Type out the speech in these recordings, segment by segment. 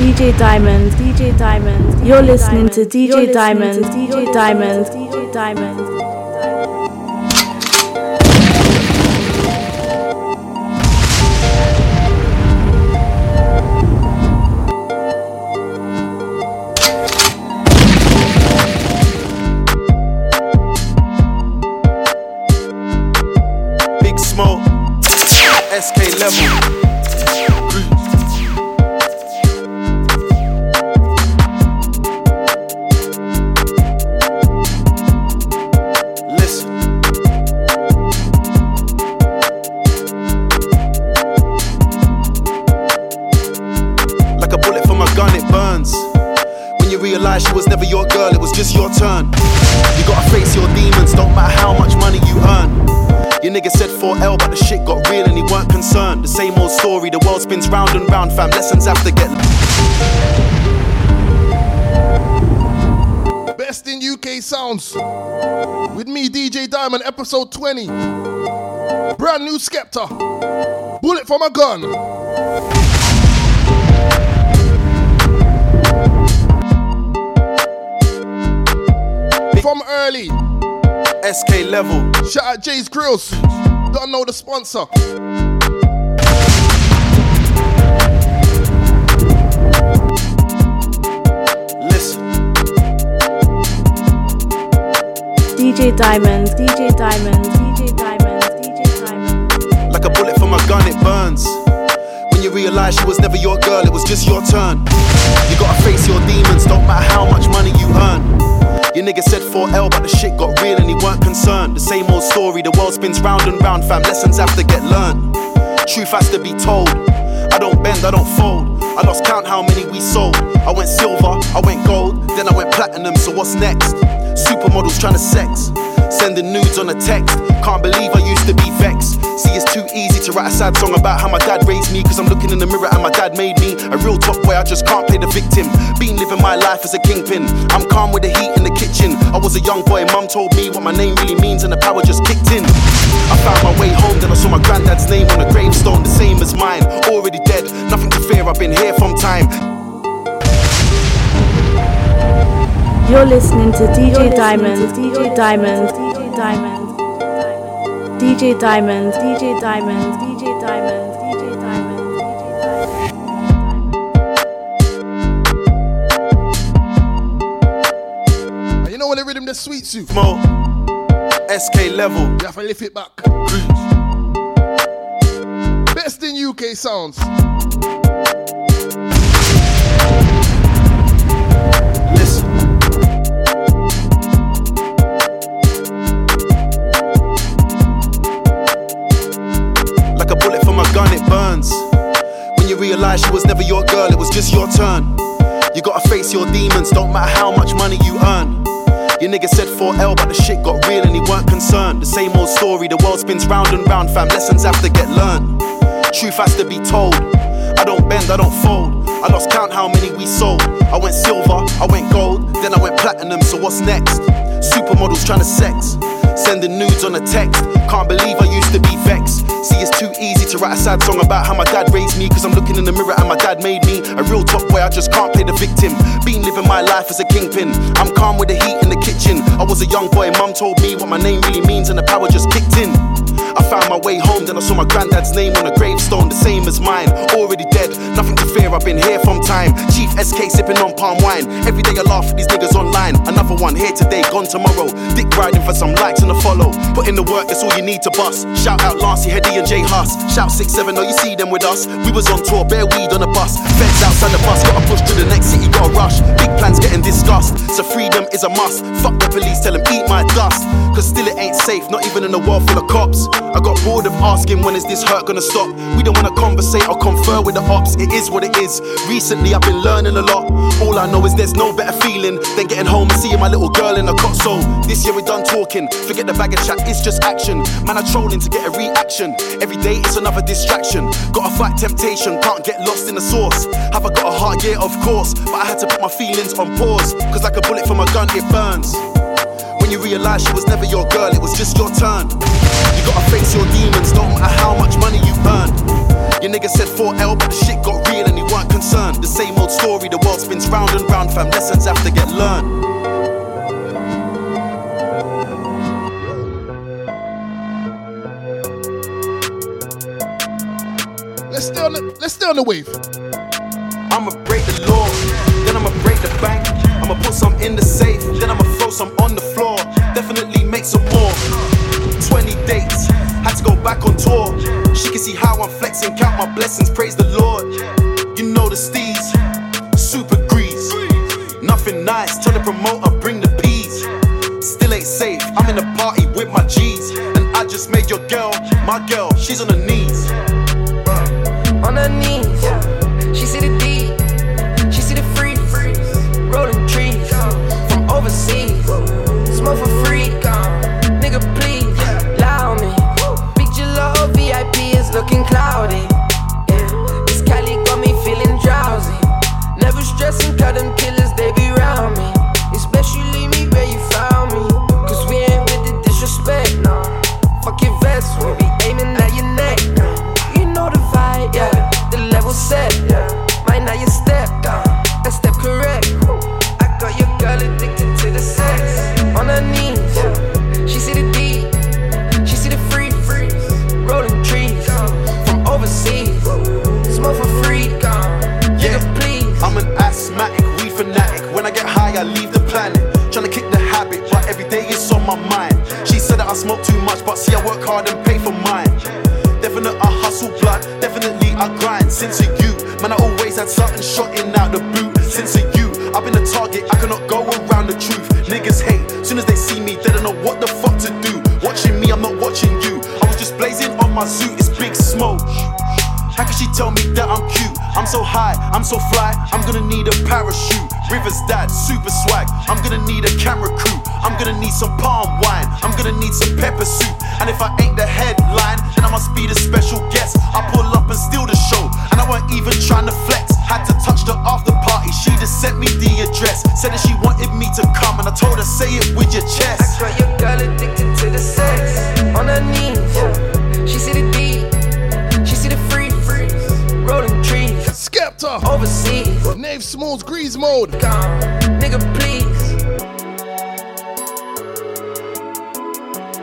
DJ Diamond, DJ Diamond. You're listening to DJ Diamond, DJ Diamond, DJ Diamond. 20. Brand new Skepta. Bullet from a gun. From early. SK level. Shout out Jay's Grills. Don't know the sponsor. DJ Diamond, DJ Diamond, DJ Diamond, DJ Diamond. Like a bullet from a gun, it burns. When you realize she was never your girl, it was just your turn. You gotta face your demons, don't matter how much money you earn. Your nigga said 4L, but the shit got real and he weren't concerned. The same old story, the world spins round and round, fam. Lessons have to get learned. Truth has to be told. I don't bend, I don't fold. I lost count how many we sold. I went silver, I went gold, then I went platinum, so what's next? Supermodels trying to sex, sending nudes on a text. Can't believe I used to be vexed. See, it's too easy to write a sad song about how my dad raised me, cause I'm looking in the mirror and my dad made me a real top boy. I just can't play the victim. Been living my life as a kingpin. I'm calm with the heat in the kitchen. I was a young boy, mum told me what my name really means, and the power just kicked in. I found my way home, then I saw my granddad's name on a gravestone, the same as mine. Already dead, nothing to fear, I've been here from time. You're listening to DJ Diamond, DJ Diamond, DJ Diamond. DJ Diamond, DJ Diamond, DJ Diamond, DJ Diamond, DJ And you know when the rhythm that sweets you, Mo, SK level. you have to lift it back. Best in UK sounds. She was never your girl, it was just your turn. You gotta face your demons, don't matter how much money you earn. Your nigga said 4L, but the shit got real and he weren't concerned. The same old story, the world spins round and round, fam. Lessons have to get learned. Truth has to be told. I don't bend, I don't fold. I lost count how many we sold. I went silver, I went gold, then I went platinum, so what's next? Supermodels trying to sex, sending nudes on a text. Can't believe I used to be vexed. See, it's too easy to write a sad song about how my dad raised me, cause I'm looking in the mirror and my dad made me a real top boy. I just can't play the victim. Been living my life as a kingpin. I'm calm with the heat in the kitchen. I was a young boy, mum told me what my name really means, and the power just kicked in. I found my way home, then I saw my granddad's name on a gravestone, the same as mine. Already dead, nothing to fear, I've been here from time. Chief SK sipping on palm wine. Every day I laugh at these niggas online. Another one here today, gone tomorrow. Dick riding for some likes and a follow. Put in the work, that's all you need to bust. Shout out Lancey, Headie, and J Hus. Shout 6-7, oh, you see them with us. We was on tour, bare weed on a bus. Feds outside the bus, gotta push to the next city, gotta rush. Big plans getting discussed, so freedom is a must. Fuck the police, tell them eat my dust. Cause still it ain't safe, not even in a world full of cops. I got bored of asking when is this hurt gonna stop. We don't wanna conversate or confer with the ops. It is what it is. Recently I've been learning a lot. All I know is there's no better feeling than getting home and seeing my little girl in a cot. So this year we're done talking. Forget the bag of chat, it's just action. Man, I'm trolling to get a reaction. Every day it's another distraction. Gotta fight temptation, can't get lost in the source. Have I got a heart? Yeah, of course. But I had to put my feelings on pause. Cause like a bullet from a gun, it burns. When you realize she was never your girl, it was just your turn. You gotta face your demons, don't matter how much money you earn. Your nigga said 4L, but the shit got real and he weren't concerned. The same old story, the world spins round and round, fam. Lessons have to get learned. Let's stay on the let's stay on the wave. I'ma break the law, then I'ma break the bank. I'ma put some in the safe, then I'ma some on the floor. Definitely make some more. 20 dates, had to go back on tour. She can see how I'm flexing, count my blessings, praise the Lord. You know the steez, super grease. Nothing nice, tell the promoter, bring the peas. Still ain't safe, I'm in a party with my G's. And I just made your girl, my girl, she's on her knees.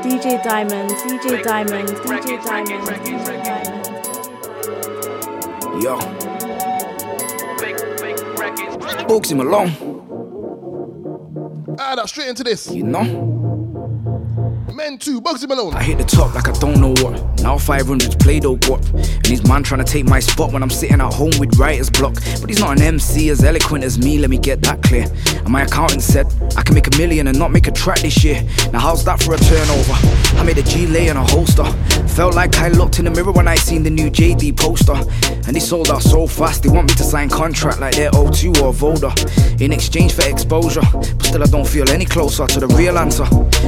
DJ Diamond, DJ Diamond, DJ Diamond, DJ Diamond. Yo. Books him along, Ah, that straight into this. you know. Men too, Bugzy Malone. I hit the top like I don't know what. Now 500's Play Doh guap. And his man trying to take my spot when I'm sitting at home with writer's block. But he's not an MC as eloquent as me, let me get that clear. And my accountant said I can make a million and not make a track this year. Now, how's that for a turnover? I made a G lay and a holster. Felt like I looked in the mirror when I seen the new JD poster. And they sold out so fast, they want me to sign contract like they're O2 or Voda. In exchange for exposure. But still, I don't feel any closer to the real answer.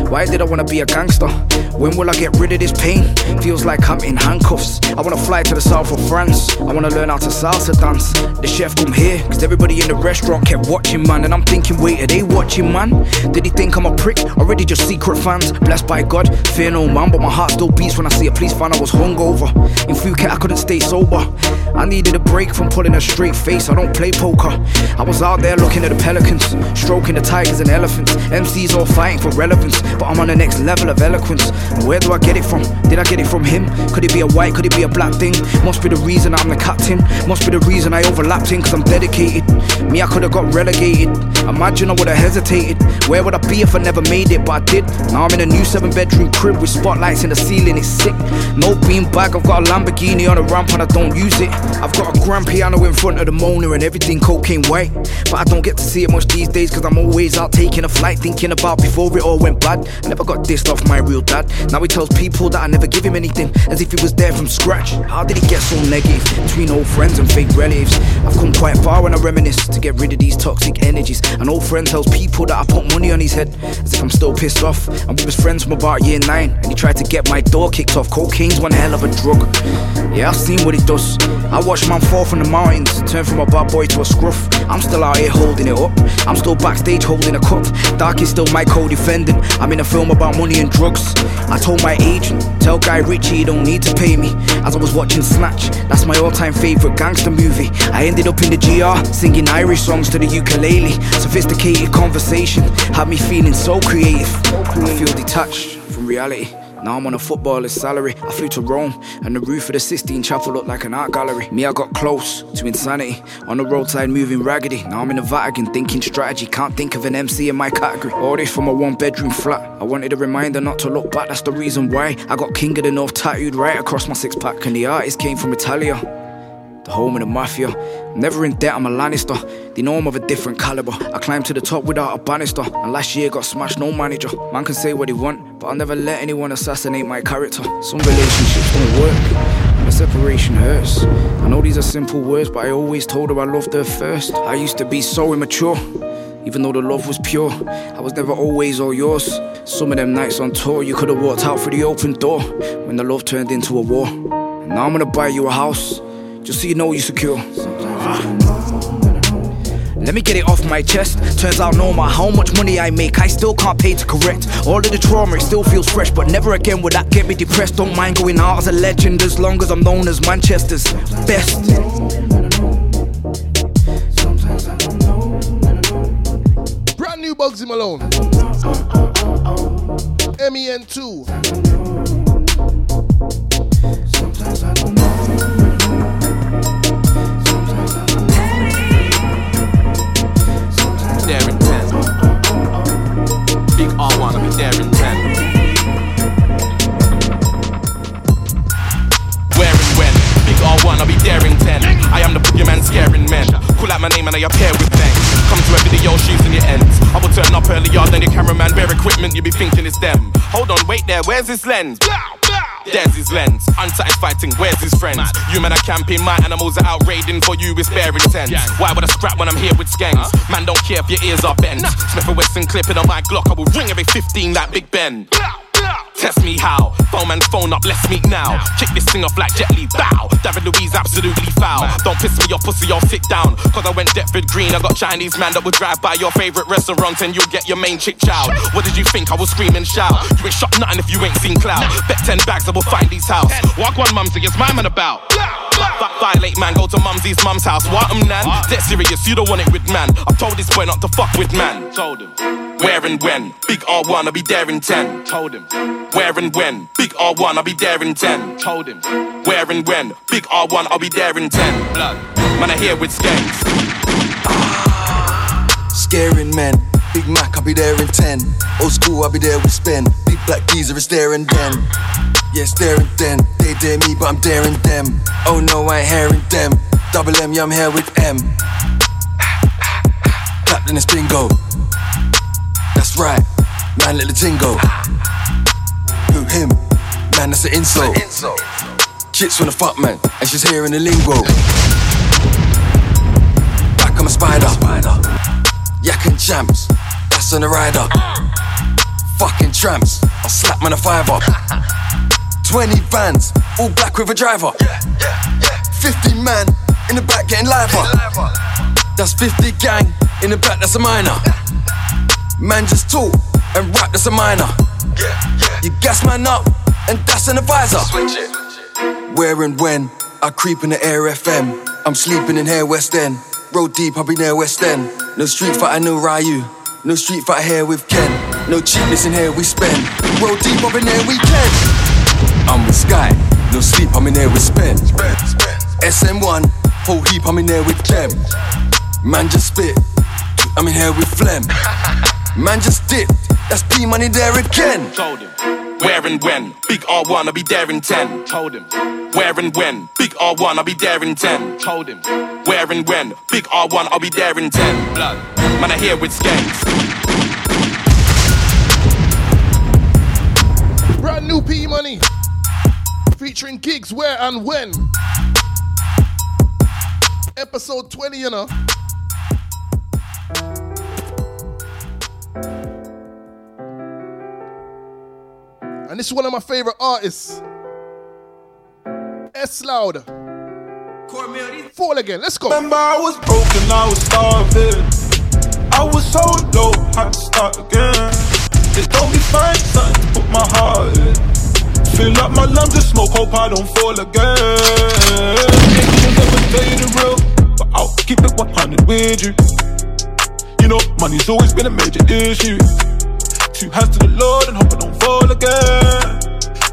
Why did I wanna be a gangster? When will I get rid of this pain? Feels like I'm in handcuffs. I wanna fly to the south of France. I wanna learn how to salsa dance. The chef come here, cause everybody in the restaurant kept watching, man. And I'm thinking, wait, are they watching, man? Did he think I'm a prick? Already just secret fans. Blessed by God, fear no man, but my heart still beats when I see a police fan. I was hungover. In Phuket, I couldn't stay sober. I needed a break from pulling a straight face. I don't play poker. I was out there looking at the pelicans, stroking the tigers and elephants. MCs all fighting for relevance, but I'm on the next level of eloquence. Where do I get it from? Did I get it from him? Could it be a white? Could it be a black thing? Must be the reason I'm the captain. Must be the reason I overlapped him, cause I'm dedicated. Me, I could have got relegated. Imagine I would have hesitated. Where would I be if I never made it? But I did. Now I'm in a new seven bedroom crib with spotlights in the ceiling. It's sick. No beanbag, I've got a Lamborghini on a ramp and I don't use it. I've got a grand piano in front of the Mona and everything cocaine white. But I don't get to see it much these days cause I'm always out taking a flight thinking about before it all went bad. I never got dissed off my real dad. Now he tells people that I never give him anything as if he was there from scratch. How did he get so negative between old friends and fake relatives? I've come quite far when I reminisce to get rid of these toxic energies. An old friend tells people that I put money on his head as if I'm still pissed off. I'm with his friends from about year nine and he tried to get my door kicked off. Cocaine's one hell of a drug. Yeah, I've seen what it does. I watched man fall from the mountains, turn from a bad boy to a scruff. I'm still out here holding it up. I'm still backstage holding a cup. Dark is still my co-defendant. I'm in a film about money and drugs. I told my agent, tell Guy Ritchie you don't need to pay me. As I was watching Snatch, that's my all time favorite gangster movie. I ended up in the GR, singing Irish songs to the ukulele. Sophisticated conversation had me feeling so creative. I feel detached from reality. Now I'm on a footballer's salary. I flew to Rome, and the roof of the Sistine Chapel looked like an art gallery. Me, I got close to insanity. On the roadside, moving raggedy. Now I'm in the Vatican, thinking strategy. Can't think of an MC in my category. All this from a one bedroom flat. I wanted a reminder not to look back, that's the reason why. I got King of the North tattooed right across my six pack, and the artist came from Italia the home of the mafia. Never in debt, I'm a Lannister. They know I'm of a different caliber. I climbed to the top without a banister. And last year got smashed, no manager. Man can say what he want, but I'll never let anyone assassinate my character. Some relationships don't work. The separation hurts. I know these are simple words, but I always told her I loved her first. I used to be so immature. Even though the love was pure, I was never always all yours. Some of them nights on tour, you could have walked out through the open door when the love turned into a war. And now I'm gonna buy you a house just so you know you're secure. Uh-huh. Let me get it off my chest. Turns out no matter how much money I make, I still can't pay to correct. All of the trauma, it still feels fresh, but never again would that get me depressed. Don't mind going out as a legend as long as I'm known as Manchester's best. Brand new Bugzy Malone. MEN2. Where's his lens? There's his lens. Unsatisfied where's his friends? You men are camping, my animals are out raiding for you with spare intent. Why would I scrap when I'm here with skanks? Man, don't care if your ears are bent. Smith and Wesson clipping on my Glock, I will ring every 15 like Big Ben. Test me how. Phone man, phone up, let's meet now. Kick this thing off like Jet Li, bow. David Luiz, absolutely foul. Don't piss me off, pussy, I'll sit down. Cause I went Deptford Green, I got Chinese man that would drive by your favorite restaurant and you'll get your main chick chow. What did you think? I will scream and shout. You ain't shot nothing if you ain't seen cloud. Bet 10 bags, I will find these house. Walk one mumsy, it's my man about. Fuck violate man, go to mumsy's mum's house. What um nan? Dead serious, you don't want it with man. I told this boy not to fuck with man. Told him. Where and when? Big R1, I'll be there in 10. Told him. Where and when? Big R1, I'll be there in 10. Told him. Where and when? Big R1, I'll be there in 10. Blood. Man, I here with skanks. Ah, scaring men. Big Mac, I'll be there in 10. Old school, I'll be there with Spin. Big black geezer is there and then. Yeah, staring then. They dare me, but I'm daring them. Oh no, I ain't hearing them. Double M, yeah, I'm here with M. Clap, then it's bingo. That's right, man, let the ting go. Who him? Man, that's an insult. Chicks wanna fuck man, and she's hearing the lingo. Back I'm a spider. Yak and champs, that's on the rider. Fucking tramps, I'll slap man a fiver. 20 vans, all black with a driver. 50 man in the back getting liver. That's 50 gang in the back, that's a minor. Man just talk and rap, that's a minor. You gas man up and that's an advisor. Switch it. Where and when I creep in the air FM. I'm sleeping in here West End. Road deep, I'll be near West End. No street fight, I know Ryu. No street fight here with Ken. No cheapness in here, we spend. Road deep, up in there, we can. I'm with Sky. No sleep, I'm in there with Spend. SM1, whole heap, I'm in there with Clem. Man just spit. I'm in here with Phlegm. Man just dipped. That's P money there again. Told him. Where and when? Big R1, I'll be there in 10. Told him. Where and when? Big R1, I'll be there in 10. Told him. Where and when? Big R1, I'll be there in 10. Blood. Man, I here with skanks. Brand new P Money. Featuring Giggs where and when. Episode 20, you know. And this is one of my favorite artists. S Loud. Fall again, let's go. Remember, I was broken, I was starving. I was so low, had to start again. Just told me find something to put my heart in. Fill up my lungs of smoke, hope I don't fall again. Will never you the real, but I'll keep it 100 with you. You know, money's always been a major issue. Two hands to the Lord and hope I don't fall again.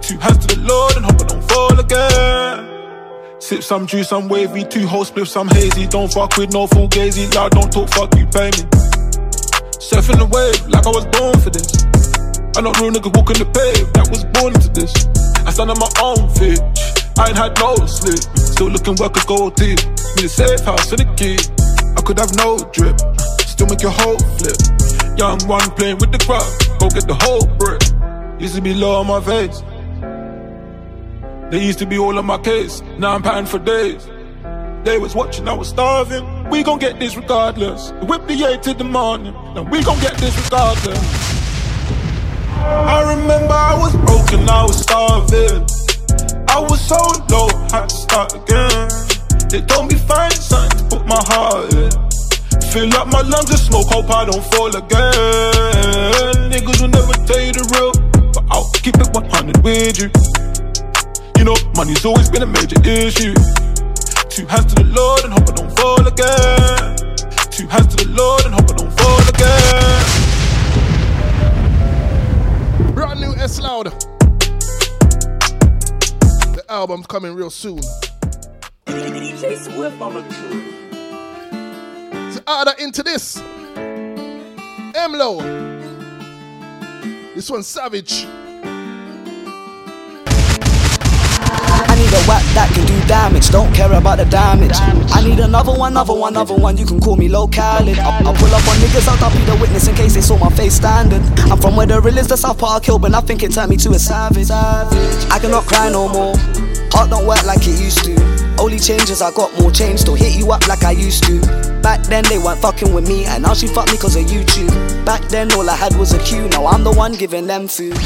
Two hands to the Lord and hope I don't fall again. Sip some juice, I'm wavy. Two whole spliffs, I'm hazy. Don't fuck with no full gazy. Loud, don't talk, fuck you, pay me. Surfing the wave like I was born for this. I not real nigga walking the pave that was born into this. I stand on my own feet. I ain't had no sleep. Still looking work a gold deep. Need a safe house for the key. I could have no drip. Still make your whole flip. Young one playing with the crowd. Go get the whole brick. Used to be low on my face. They used to be all on my case. Now I'm paying for days. They was watching, I was starving. We gon' get this regardless. Whip the eight to the morning. Now we gon' get this regardless. I remember I was broken, I was starving. I was so low, had to start again. They told me find something to put my heart in. Fill up my lungs of smoke, hope I don't fall again. Niggas will never tell you the real, but I'll keep it 100 with you. You know, money's always been a major issue. Two hands to the Lord and hope I don't fall again. Two hands to the Lord and hope I don't fall again. Brand new S Loud. The album's coming real soon. So that into this. M-Lo. This one's Savage. I need a whack that can damage, don't care about the damage. I need another one, another one, another one, you can call me low Khaled. I'll, I'll pull up on niggas, I'll be the witness in case they saw my face standing. I'm from where the real is the South Park Hill, but I think it turned me to a savage. I cannot cry no more, heart don't work like it used to. Only changes, I got more change, still hit you up like I used to. Back then they weren't fucking with me, and now she fuck me cause of YouTube. Back then all I had was a queue, now I'm the one giving them food.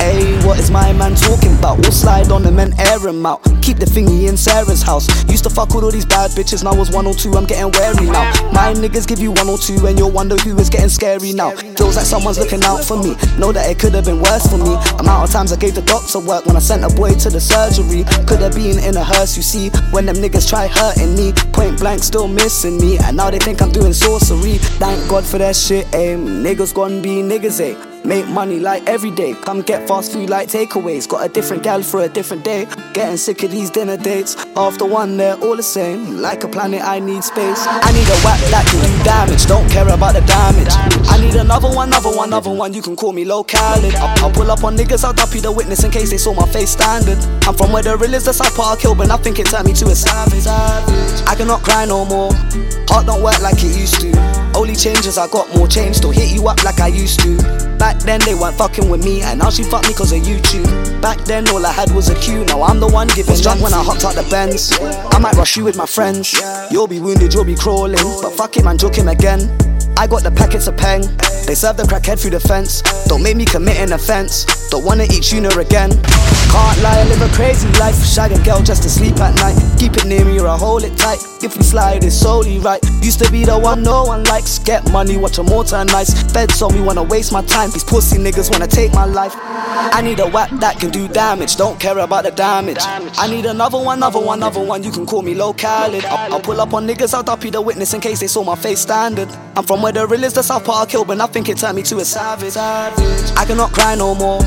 Hey, what is my man talking about? We'll slide on them and air him out. Keep the thingy in Sarah's house. Used to fuck with all these bad bitches, now it's 102, I'm getting wary now. My niggas give you 102 and you'll wonder who is getting scary now. Feels like someone's looking out for me. Know that it could have been worse for me. Amount of times I gave the doctor work when I sent a boy to the surgery. Could have been in a hearse, you see. When them niggas try hurting me, point blank still missing me. And now they think I'm doing sorcery. Thank God for that shit, aim. Niggas gonna be niggas, eh? Make money like every day. Come get fast food like takeaways. Got a different gal for a different day. Getting sick of these dinner dates. After one, they're all the same. Like a planet, I need space. I need a whack that can do damage. Don't care about the damage. I need another one, another one, another one. You can call me low. I'll, I'll pull up on niggas, I'll be the witness in case they saw my face standing. I'm from where the real is the South Park kill, but I think it turned me to a savage. I cannot cry no more. Heart don't work like it used to. Only changes, I got more change. Still hit you up like I used to. Back then they weren't fucking with me, and now she fuck me cause of YouTube. Back then all I had was a queue, now I'm the one giving drunk when I hopped out the Benz. I might rush you with my friends. You'll be wounded, you'll be crawling. But fuck it, man, joking again. I got the packets of peng. They serve the crackhead through the fence. Don't make me commit an offense. Don't wanna eat tuna again. Can't lie, I live a crazy life. Shag a girl just to sleep at night. Keep it near me or I hold it tight. If we slide, it's solely right. Used to be the one no one likes. Get money, watch a more turn nice. Feds on me wanna waste my time. These pussy niggas wanna take my life. I need a whack that can do damage. Don't care about the damage. I need another one, another one, another one. You can call me low Khaled. I'll, pull up on niggas, I'll be the witness in case they saw my face standing. I'm from where the real is the South Park Hill, but I think it turned me to a savage. I cannot cry no more.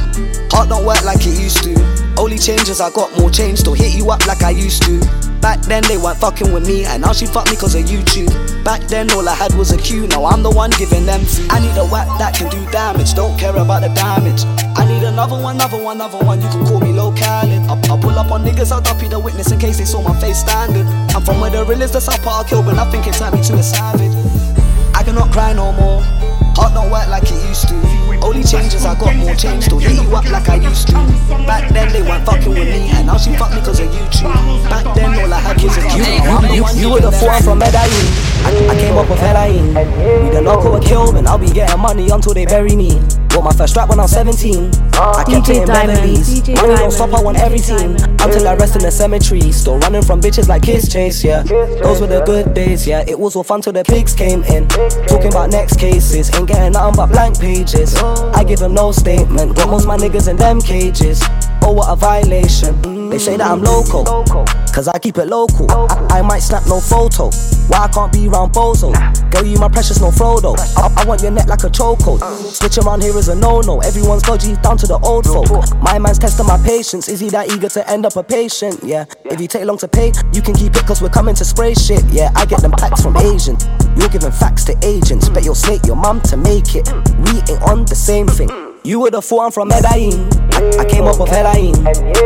Heart don't work like it used to. Only changes, I got more change. Still hit you up like I used to. Back then they weren't fucking with me, and now she fuck me cause of YouTube. Back then all I had was a cue, now I'm the one giving them food. I need a whack that can do damage, don't care about the damage. I need another one, another one, another one. You can call me low Khaled. I'll, I'll pull up on niggas, I'll be the witness in case they saw my face standing. I'm from where the real is the South Park Hill, but I think it turned me to a savage. I cannot cry no more. Heart don't work like it used to. Only changes, I got more change. Still hit you up like I used to. Back then they weren't fucking with me, and now she fuck me cause of YouTube. Back then all I had was a. You, you, you were the four from Medellin. I, I came up with Helaine. We the local kill, and I'll be getting money until they bury me. Bought my first strap when I was 17. I kept DJ hitting Diamond, melodies. DJ Money don't stop, I want every team. Until I rest in the cemetery. Still running from bitches like Kiss Chase, yeah. Those were the good days, yeah. It was all fun till the pigs came in. Talking about next cases, ain't getting nothing but blank pages. I give them no statement. Got most my niggas in them cages. Oh, what a violation. They say that I'm local, cause I keep it local. I, I might snap no photo. Why I can't be round Bozo? Girl, you my precious, no Frodo. I, I want your neck like a chokehold. Switch around here is a no no. Everyone's dodgy, down to the old folk. My man's testing my patience. Is he that eager to end up a patient? Yeah. If you take long to pay, you can keep it, cause we're coming to spray shit. Yeah, I get them packs from Asian. You're giving facts to agents. Bet you'll snake your mum to make it. We ain't on the same thing. You were the thought I'm from Medellin. I, came up with heroin.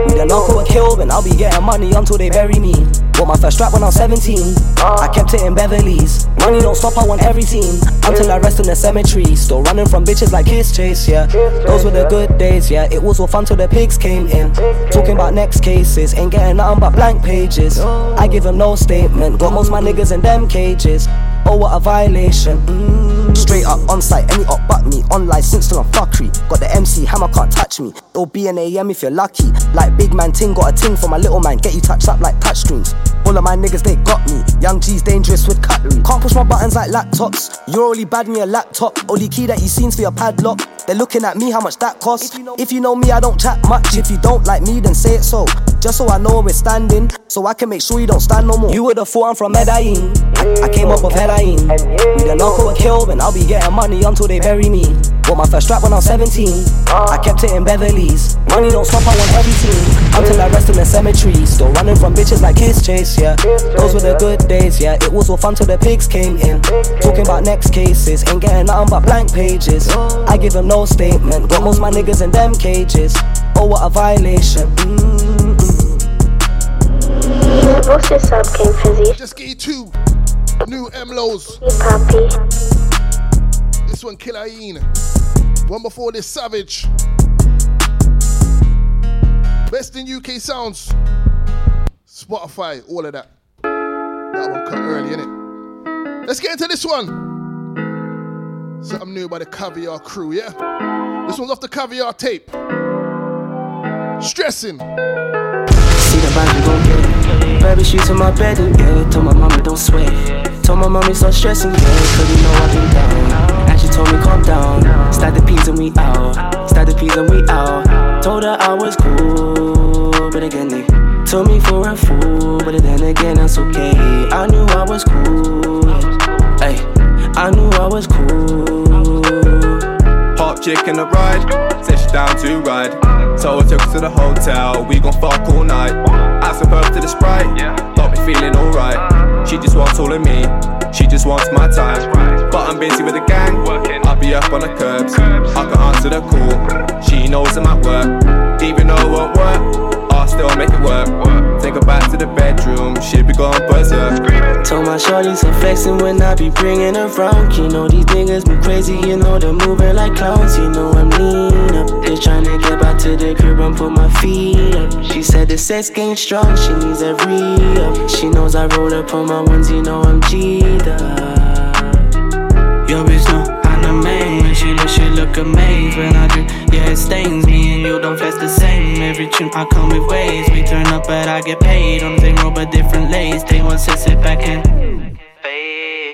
We the narco with Kilvin. I'll be getting money until they bury me. Bought my first strap when I was 17. I kept it in Beverly's. Money don't stop, I want every team. Until I rest in the cemetery. Still running from bitches like Kiss Chase, yeah. Those were the good days, yeah. It was all fun till the pigs came in. Talking about next cases. Ain't getting nothing but blank pages. I give them no statement. Got most my niggas in them cages. Oh, what a violation. Mm. Straight up on site, any up but me. Online since till I'm fuckery. Got the MC, hammer can't touch me. It'll be an AM if you're lucky. Like big man ting, got a ting for my little man. Get you touched up like touchscreens. All of my niggas, they got me. Young G's dangerous with cutlery. Can't push my buttons like laptops. You're only bad in your laptop. Only key that you seen's for your padlock. They're looking at me, how much that costs. If you know me, I don't chat much. If you don't like me, then say it so. Just so I know where we're standing, so I can make sure you don't stand no more. You would've thought I'm from Medellin. I, I came up with heroin. We the narco with Kilvin. I'll be getting money until they bury me. Bought my first strap when I was 17. I kept it in Beverly's. Money don't stop, I want every team. Until I rest in the cemetery. Still running from bitches like Kiss Chase, yeah. Those were the good days, yeah. It was all fun till the pigs came in. Talking about next cases. Ain't getting nothing but blank pages. I give them no statement. Got most my niggas in them cages. Oh, what a violation. Mm-hmm. Your sub, King Fizzy? Just get you two new MLOs. You puppy. This one, Killayeen. One before this, Savage. Best in UK sounds. Spotify, all of that. That one cut early, innit? Let's get into this one. Something new by the Caviar crew, yeah? This one's off the Caviar tape. Stressing. Baby, she to my bed, and yeah. Told my mama don't sweat. Told my mommy stop stressing, yeah. Cause you know I've been down. And she told me calm down. Start the peas and we out. Start the peas and we out. Told her I was cool, but again they told me for a fool. But then again that's okay. I knew I was cool. Hey, I knew I was cool. Hot chick in the ride, said she down to ride. So I took her to the hotel, we gon' fuck all night. I sip her to the sprite, got me feeling alright. She just wants all of me, she just wants my time. But I'm busy with the gang, I'll be up on the curbs. I can answer the call, she knows I'm at work. Even though it won't work, my shorty some flexing when I be bringing her round. You know these niggas be crazy, you know they're moving like clowns. You know I'm lean up, just tryna get back to the crib and put my feet up. She said the sex game strong, she needs every up. She knows I roll up on my ones, you know I'm G'd up. Yo, bitch, no, I'm the main. Look, amazed when I drink. Yeah, it stains me and you don't flex the same. Every tune I come with waves. We turn up, but I get paid on the same road, but different lanes. They want to sit back and.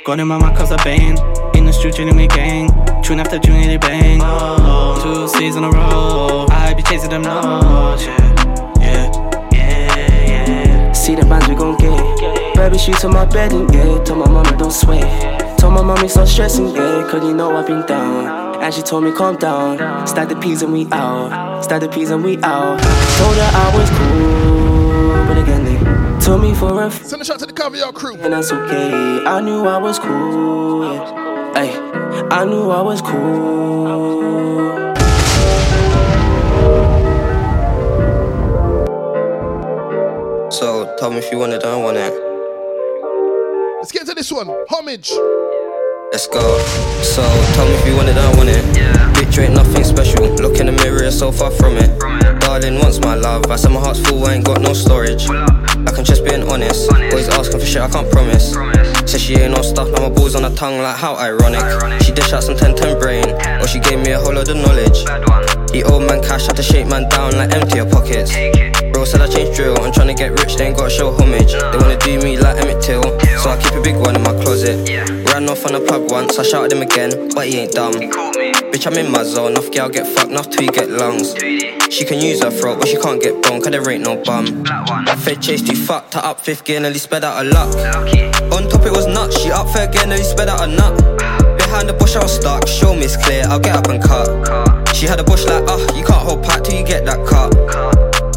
Got him on my cause I bang. In the street, chilling with gang. Tune after tune, they bang. Oh, two C's in a row. I be chasing them notes. Yeah, yeah, yeah, yeah. See the bands we gon' get. Baby, she to my bed and yeah. Told my mama don't sweat. Told my mommy stop stressing, yeah. Cause you know I've been down. And she told me calm down. Start the peas and we out. Start the peas and we out. Told her I was cool. But again, they told me for a f- Send a shout to the Caviar crew. and that's okay. I knew I was cool. Yeah. Ay, I knew I was cool. So tell me if you want it, I don't want it. Let's get to this one. Homage. Let's go. So tell me if you want it, I want it. Picture ain't nothing special. Look in the mirror, you're so far from it. Darling wants my love. I said my heart's full, I ain't got no storage. Like I'm just being honest. Always asking for shit, I can't promise. Said she ain't no stuff, now my balls on her tongue, like how ironic. She dish out some 10 10 brain, or she gave me a whole lot of knowledge. He old man cash, had to shake man down, like empty your pockets. Said I changed drill, I'm trying to get rich, they ain't gotta show homage. They wanna do me like Emmett Till, so I keep a big one in my closet. Ran off on a plug once, I shouted him again, but he ain't dumb. Bitch, I'm in my zone. Enough girl get fucked, enough till you get lungs. She can use her throat, but she can't get bone, cause there ain't no bum. Fed chase, you fucked her up fifth gear, nearly sped out a luck. On top, it was nuts. She up fair gear, nearly sped out a nut. Behind the bush, I was stuck. Show me it's clear, I'll get up and cut. She had a bush like, oh, you can't hold pat till you get that cut.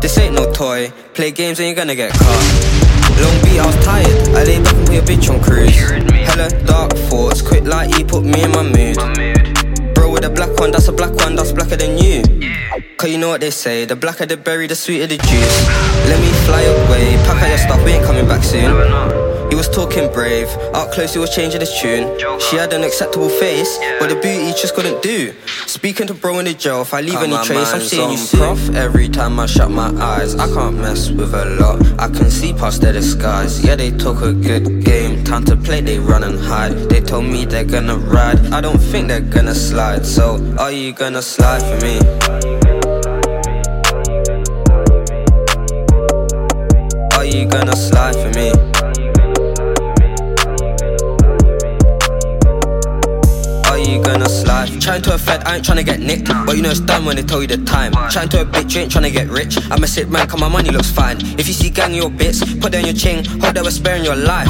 This ain't no toy. Play games and you're gonna get caught. Long beat, I was tired. I lay back and put a bitch on cruise. Hella dark thoughts, quick like he put me in my mood. Bro with a black one, that's a black one, that's blacker than you. Cause you know what they say, the blacker the berry, the sweeter the juice. Let me fly away, pack out your stuff, we ain't coming back soon. He was talking brave, up close he was changing his tune. She had an acceptable face, but the beauty just couldn't do. Speaking to bro in the jail, if I leave any trace, I'm seeing you soon. prof every time I shut my eyes. I can't mess with a lot, I can see past their disguise. Yeah, they talk a good game, time to play, they run and hide. They told me they're gonna ride, I don't think they're gonna slide. So, are you gonna slide for me? Are you gonna slide for me? You gonna slide? Trying to a fed, I ain't trying to get nicked. But you know it's done when they tell you the time. Trying to a bitch, you ain't trying to get rich. I'm a sit man, cause my money looks fine. If you see gang your bits, put on your chain, hope that we're sparing your life.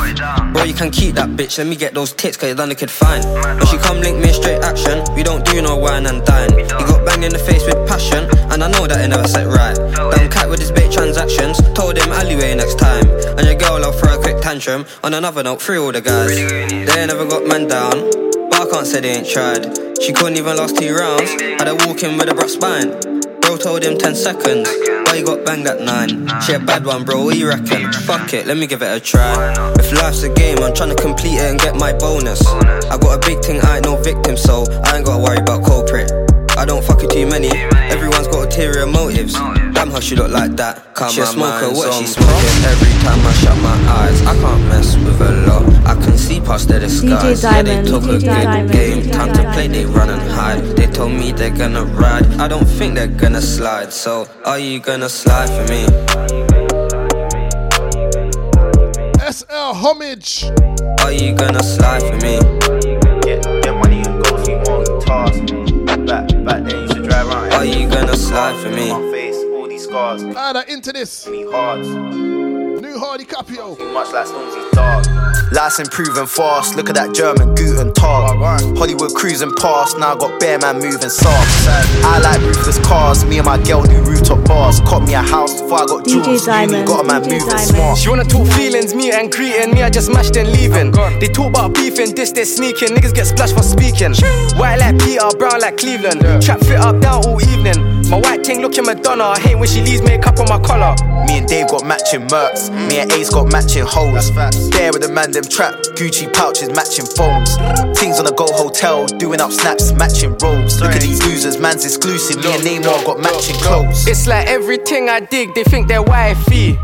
Bro, you can keep that bitch, let me get those tits, cause you done the kid fine. But she come link me straight action, we don't do no wine and dine. He got banged in the face with passion, and I know that it never set right. Done cat with his bait transactions, told him alleyway next time. And your girl, I'll throw a quick tantrum. On another note, free all the guys. They never got man down. I can't say they ain't tried. She couldn't even last two rounds. Had her walking with a rough spine. Bro told him 10 seconds. Why you got banged at 9? She a bad one, bro, what you reckon? Fuck it, let me give it a try. If life's a game, I'm trying to complete it and get my bonus. I got a big thing, I ain't no victim, so I ain't gotta worry about culprit. I don't fuck with too many. Everyone's got ulterior motives. Damn how she look like that. Come she a smoker, what she smoking? Every time I shut my eyes, I can't mess with a lot. I can see past their disguise. Yeah, they took a good game. Time to play, they run and hide. They told me they're gonna ride. I don't think they're gonna slide. So, are you gonna slide for me? SL homage. Are you gonna slide for me? Get, get money and go if you want task back, back then you should drive around. Are you gonna slide for me? Scars. Add into this. Any hards. New Hardy Caprio. Too much like Stormzy's dog. Life's improving fast, look at that German Guten Tag. Hollywood cruising past, now I got bear man moving soft. I like roofless cars, me and my girl do rooftop bars. Caught me a house before I got jewels, Diamond, got a man DJ moving Diamond. smart. She wanna talk feelings, me and greeting, me I just mashed and leaving. They talk about beefing, this they sneaking, niggas get splashed for speaking. White like Peter, brown like Cleveland. Trap fit up down all evening. My white king looking Madonna, I hate when she leaves makeup on my collar. Me and Dave got matching mercs, me and Ace got matching holes. There with the man them trap, Gucci pouches matching phones. Things on the Go Hotel, doing up snaps, matching robes. Look at these losers, man's exclusive. Me and Neymar got matching clothes. It's like everything I dig, they think they're wifey.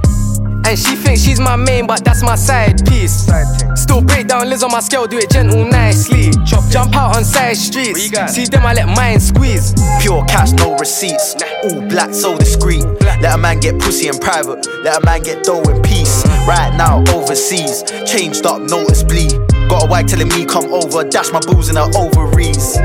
And she thinks she's my main, but that's my side piece. Still break down Liz on my scale, do it gentle, nicely. Jump out on side streets. See them, I let mine squeeze. Pure cash, no receipts. All black, so discreet. Let a man get pussy in private. Let a man get dough in peace. Right now, overseas. Changed up noticeably. Got a wife telling me come over. Dash my booze in her ovaries.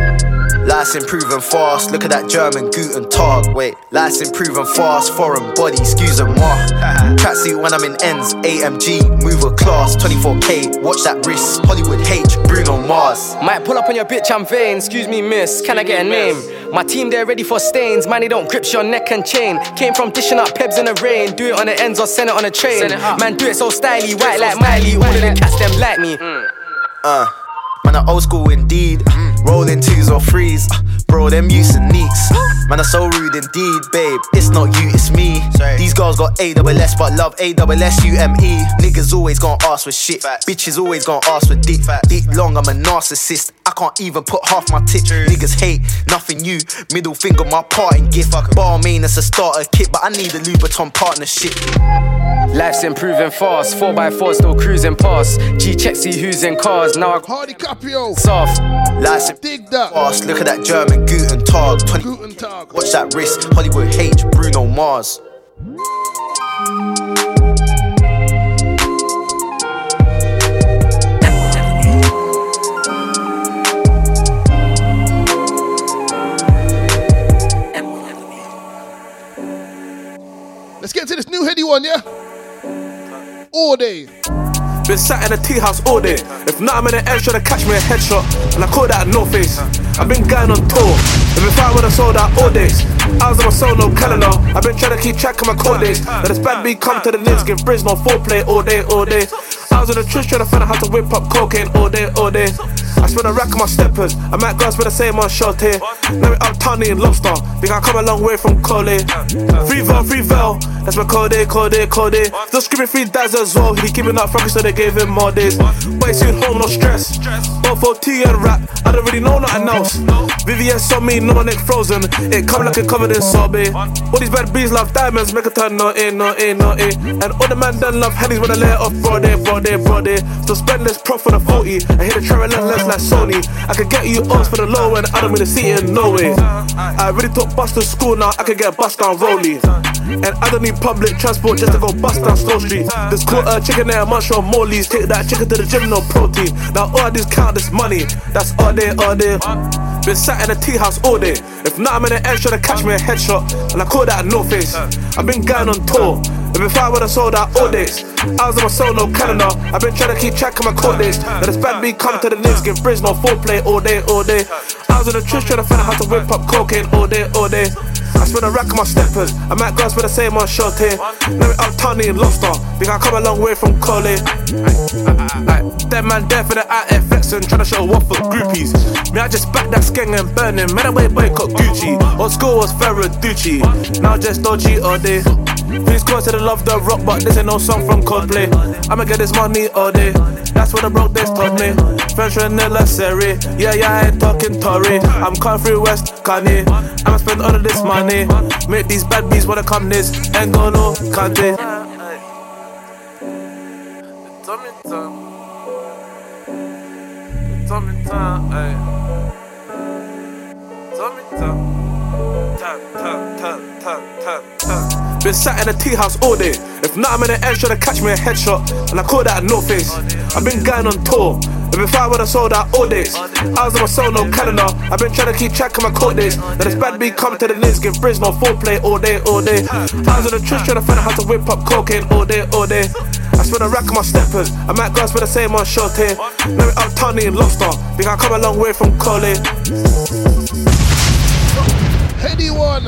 Life's improving fast, look at that German Guten Tag. Wait, life's improving fast, foreign body, excuse moi. Tracksuit when I'm in ends, AMG, move a class, 24k, watch that wrist, Hollywood H, Bruno Mars. Might pull up on your bitch, I'm vain, excuse me, miss, can I get a name? My team, they're ready for stains, man, they don't grip your neck and chain. Came from dishing up pebs in the rain, do it on the ends or send it on a train. Man, do it so styly, white like Miley, all of them cats them like me. Uh. Man, are old school indeed. Rolling twos or threes. Bro, them use and neeks. Man, are so rude indeed, babe. It's not you, it's me. These girls got AWS, but love AWS-U-M-E. Niggas always gonna ask for shit. Bitches always gonna ask for dick. Dick long, I'm a narcissist. I can't even put half my tip. Niggas hate, nothing new. Middle finger, my parting gift. Bar main, it's a starter kit, but I need a Louboutin partnership. Life's improving fast, 4x4 still cruising past. G check, see who's in cars. Now I Hardy Caprio. Soft. Life's dig that. Fast, look at that German doing Guten Tag. 20 Guten Tag. Watch that wrist, Hollywood H, Bruno Mars. Let's get to this new Headie One, yeah? All day. Been sat in a tea house all day. If not, I'm in the air trying to catch me a headshot. And I call that a no face. I've been going on tour. If if I would've sold out all days, I was on my solo calendar. I've been trying to keep track of my court days. Now this bad beat come to the Knicks, give Briz no foreplay all day, all day. I was on the trench trying to find out how to whip up cocaine all day, all day. I spend a rack on my steppers. I might go spend the same on short here. Now we uptown in lobster. Think I come a long way from Cole. Free Vel, free Vel. That's my code, eh, code, eh, code. Eh. Still screaming free dads as well. He keeping up froggy, so they gave him more days. But he's home, no stress. Both OT and rap. I don't really know nothing else. Vivian saw me, no my neck frozen. It come like it covered in sorbet. All these bad bees love diamonds, make a turn no in, no in, no in. And all the man done love hennies when I lay off broad day, broad day, broad day. So spend this prof for the 40. I hit the travel less like Sony. I could get you odds for the low end, I don't mean to see it in no way. I really took bus to school now, I could get a bus down Rolly. And I don't need public transport just to go bust down Slow Street. This quarter chicken there, mushroom mollies. Take that chicken to the gym, no protein. Now all these count this money, that's all day, all day. Been sat in a tea house all day. If not, I'm in the air trying to catch me a headshot. And I call that a no face. I've been going on tour. If if I would've sold out all days, I was on my solo calendar. I've been trying to keep track of my court days. Now this bad beat come to the Knicks, give Briz no foreplay all day, all day. I was on the trench trying to find out how to whip up cocaine all day, all day. I spend a rack on my steppers. I might go and spend the same on short here. Now we uptown in lobster. Think I come a long way from Cole. Dead man dead for the here flexing, trying to show off for groupies. Me, I just back that skeng and burning. Man, away boy got Gucci. Old school was Ferraducci. Now just dodgy all day. Please call to the love the rock, but this ain't no song from Coldplay. I'ma get this money all day. That's what the broke days taught me. French vanilla Seri. Yeah, yeah, I ain't talking Tory. I'm through West Kanye. I'ma spend all of this money. Make these bad bees wanna come this. Ain't gonna no Kante. Tummy time. Tummy time, ayy. Tummy time. Time, time, time, time, time. I've been sat in a tea house all day. If not, I'm in the air trying to catch me a headshot. And I call that a no face. I've been going on tour. If if I would've sold out all days, I was on my solo calendar. I've been trying to keep track of my court days. Now this bad beat come to the Knicks, give Briz no foreplay all day, all day. I was on the trench trying to find out how to whip up cocaine all day, all day. I spend a rack on my steppers. I might go and spend the same on short here. Now we uptown in lobster. Think I come a long way from Cole. Headie One.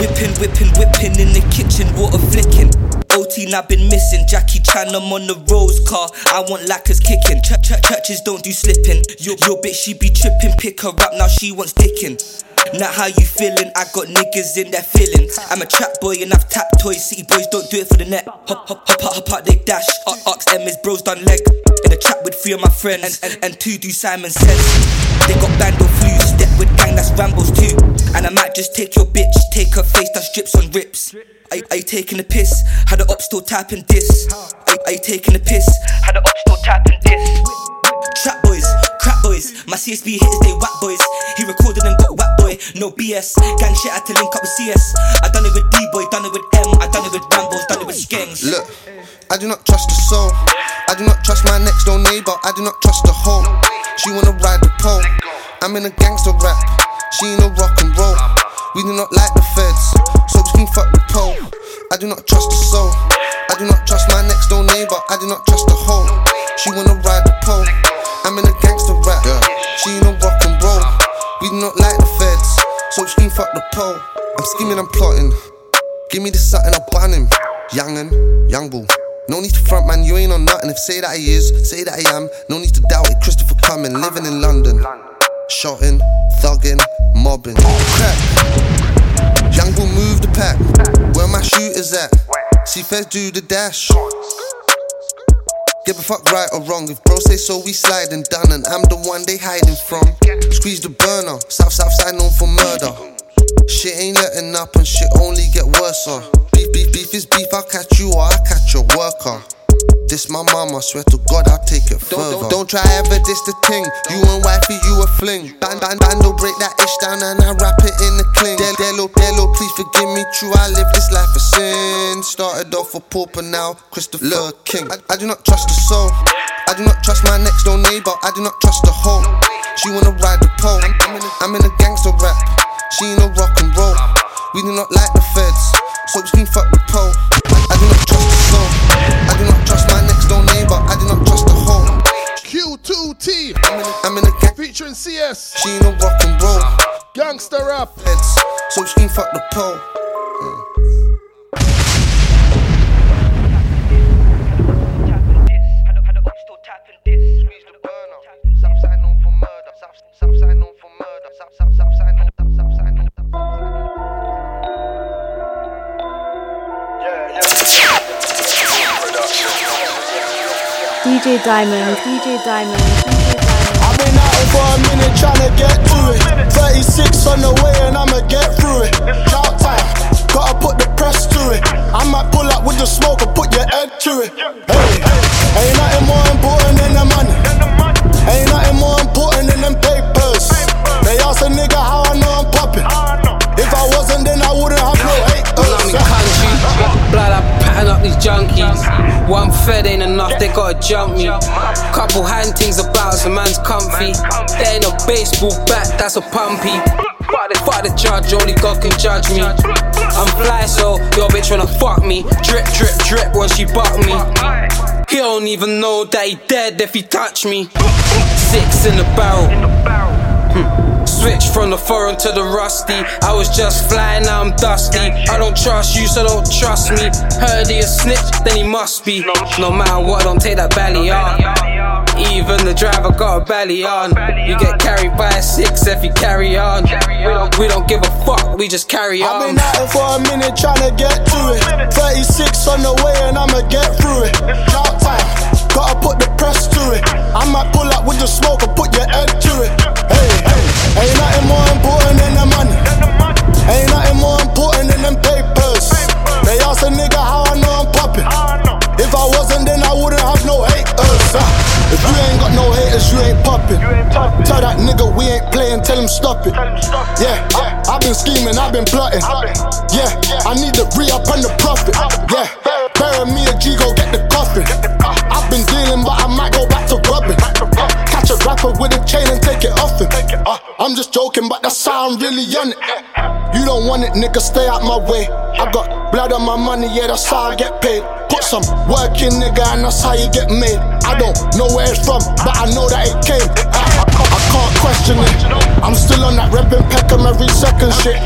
Whipping, whipping, whipping in the kitchen, water flicking. OT now been missing. Jackie Chan, I'm on the rose car. I want lackers kicking. Ch- ch- churches don't do slipping. Your, your bitch, she be tripping. Pick her up, now she wants dicking. Not how you feeling, I got niggas in their feelings. I'm a trap boy and I've tapped toys. City boys don't do it for the net. Hop, hop, hop, hop, hop out, they dash. Ox M is bros done leg. In the trap with three of my friends. And, and, and two do Simon says. They got bando flu, step with gang, that's Rambo's too. And I might just take your bitch, take her face that strips on rips. Are, you- taking the piss? Had the op still tapping this. Are, you taking the piss? Had the op still tapping this. Trap boys, crap boys, my CSB hitters, they whack boys. He recorded and got whack boy, no BS. Gang shit, I had to link up with CS. I done it with D boy, done it with M, I done it with Rambos, done it with Skanks. Look, I do not trust the soul. I do not trust my next door neighbor. I do not trust the hoe. She wanna ride the pole. I'm in a gangster rap. She ain't no rock and roll. We do not like the feds, so we can fuck the pole. I do not trust the soul. I do not trust my next door neighbor. I do not trust the hoe. She wanna ride the pole. I'm in a gangster rap. She ain't no rock and roll. We do not like the feds, so we can fuck the pole. I'm scheming, I'm plotting. Give me the something, I'll ban him. Youngin', young bull. No need to front, man, you ain't on nothing. If say that he is, say that I am. No need to doubt it. Christopher Cumming, living in London. Shotting, thugging, mobbing. Crack. Young bull move the pack. Where my shooters at? See Fez do the dash. Give a fuck right or wrong. If bro say so, we slide and done. And I'm the one they hiding from. Squeeze the burner. South, south side known for murder. Shit ain't letting up and shit only get worse. Uh. Beef, beef, beef is beef. I'll catch you or I'll catch your worker. This my mama, swear to God I'll take it further. Don't, don't try ever this the thing. You and wifey, you a fling. Band, band, bando, break that ish down and I wrap it in the cling. Delo, Delo, please forgive me. True, I live this life of sin. Started off a pauper, now Christopher King. I, I do not trust the soul. I do not trust my next door neighbor. I do not trust the hoe. She wanna ride the pole. I'm in a, I'm in a gangster rap. She ain't no rock and roll. We do not like the feds, so we can fuck the pole. I, do not trust the soul. I do not trust my next door neighbor. I do not trust the hoe. Q2T. I'm in a, I'm in a gang. Featuring CS. She ain't no rock and roll. Gangster rap. Feds, so we can fuck the pole. DJ Diamond, DJ Diamond, DJ Diamond. I've been out for a minute trying to get to it. 36 on the way and I'ma get through it. Drought time, gotta put the press to it. I might pull up with the smoke or put your head to it. Hey, ain't nothing more important than the money. Ain't nothing more important than them papers. They ask a nigga how One fed ain't enough, they gotta jump me. Couple hand things about, so man's comfy. There ain't a baseball bat, that's a pumpy. Fuck the, judge, only God can judge me. I'm fly, so your bitch wanna fuck me. Drip, drip, drip when she buck me. He don't even know that he dead if he touch me. Six in the barrel. Switch from the foreign to the rusty. I was just flying, now I'm dusty. I don't trust you, so don't trust me. Heard he a snitch, then he must be. No matter what, don't take that belly on. Even the driver got a belly on. You get carried by a six if you carry on. We don't, we don't give a fuck, we just carry on. I've been out here for a minute trying to get to it. 36 on the way and I'ma get through it. Drought time, gotta put the press to it. I might pull up with the smoke or put your head to it. Hey, ain't nothing more important than the money. Ain't nothing more important than them papers. They ask a nigga how I know I'm popping. If I wasn't, then I wouldn't have no haters. Uh, if you ain't got no haters, you ain't popping. Tell that nigga we ain't playing, tell him stop it. Yeah, I, I've been scheming, I've been plotting. Yeah, I need to re up and the profit. Yeah, bury me a G, go get the coffin. I've been dealing, but I might go rapper with a chain and take it off him. Uh, I'm just joking, but that's how I'm really on it. You don't want it, nigga, stay out my way. I got blood on my money, yeah, that's how I get paid. Put some work in, nigga, and that's how you get made. I don't know where it's from, but I know that it came. I, I can't question it. I'm still on that reppin' Peckham every second shit.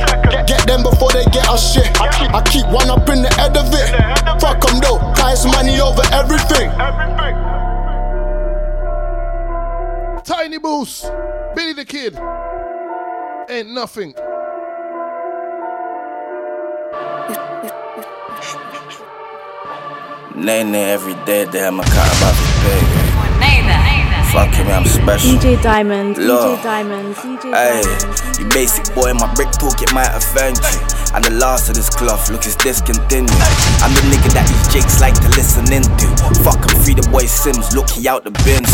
Get them before they get us shit. I keep one up in the head of it. Fuck them though, it's money over everything. Tiny Boost. Billy Da Kid. Ain't nothing. Nene every day, they have my car about to pay. Fuck him, I'm special. DJ Diamond, Lord. DJ Diamond, DJ Hey, Diamond. you basic boy, my brick talk, it might offend you. I'm the last of this cloth, look, it's discontinued. I'm the nigga that these jakes like to listen into. Fuck him, free the boy Sims, look, he out the bins.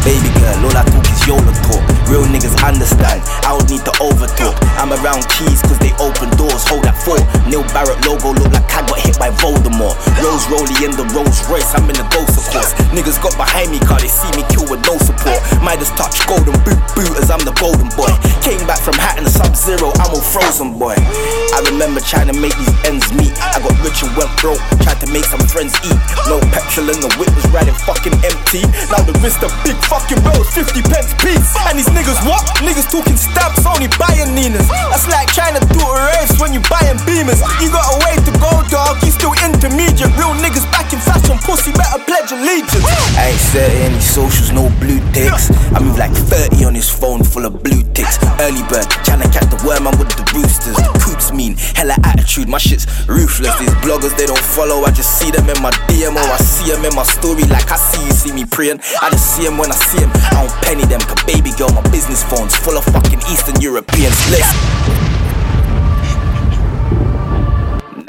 Baby girl, all I talk is YOLO talk. Real niggas understand, I don't need to over talk. I'm around keys cause they open doors, hold that fort. Neil Barrett logo look like I got hit by Voldemort. Rose Rolly in the Rolls Royce, I'm in the ghost of course. Niggas got behind me cause they see me kill with no support. Midas touch golden boot boot as I'm the golden boy. Came back from hat and sub zero, I'm all frozen boy. I remember trying to make these ends meet. I got rich and went broke, tried to make some friends eat. No petrol in the whip was riding fucking empty. Now the wrist of big fucking bills, 50 pence piece. And these niggas what? Niggas talking stamps, only buying Ninas. That's like trying to do a race when you buying beamers. You got a way to go, dog. You still intermediate. Real niggas back in fashion, pussy better pledge allegiance. I ain't setting any socials, no blue ticks. I move like 30 on his phone full of blue ticks. Early bird, trying to catch the worm, I'm with the roosters. Coops mean hella attitude, my shit's ruthless. These bloggers, they don't follow, I just see them in my DM or I see them in my story like I see you see me praying. I just see them when I see them. I don't penny them, cause baby girl, my business phone's full of fucking Eastern Europeans. Listen.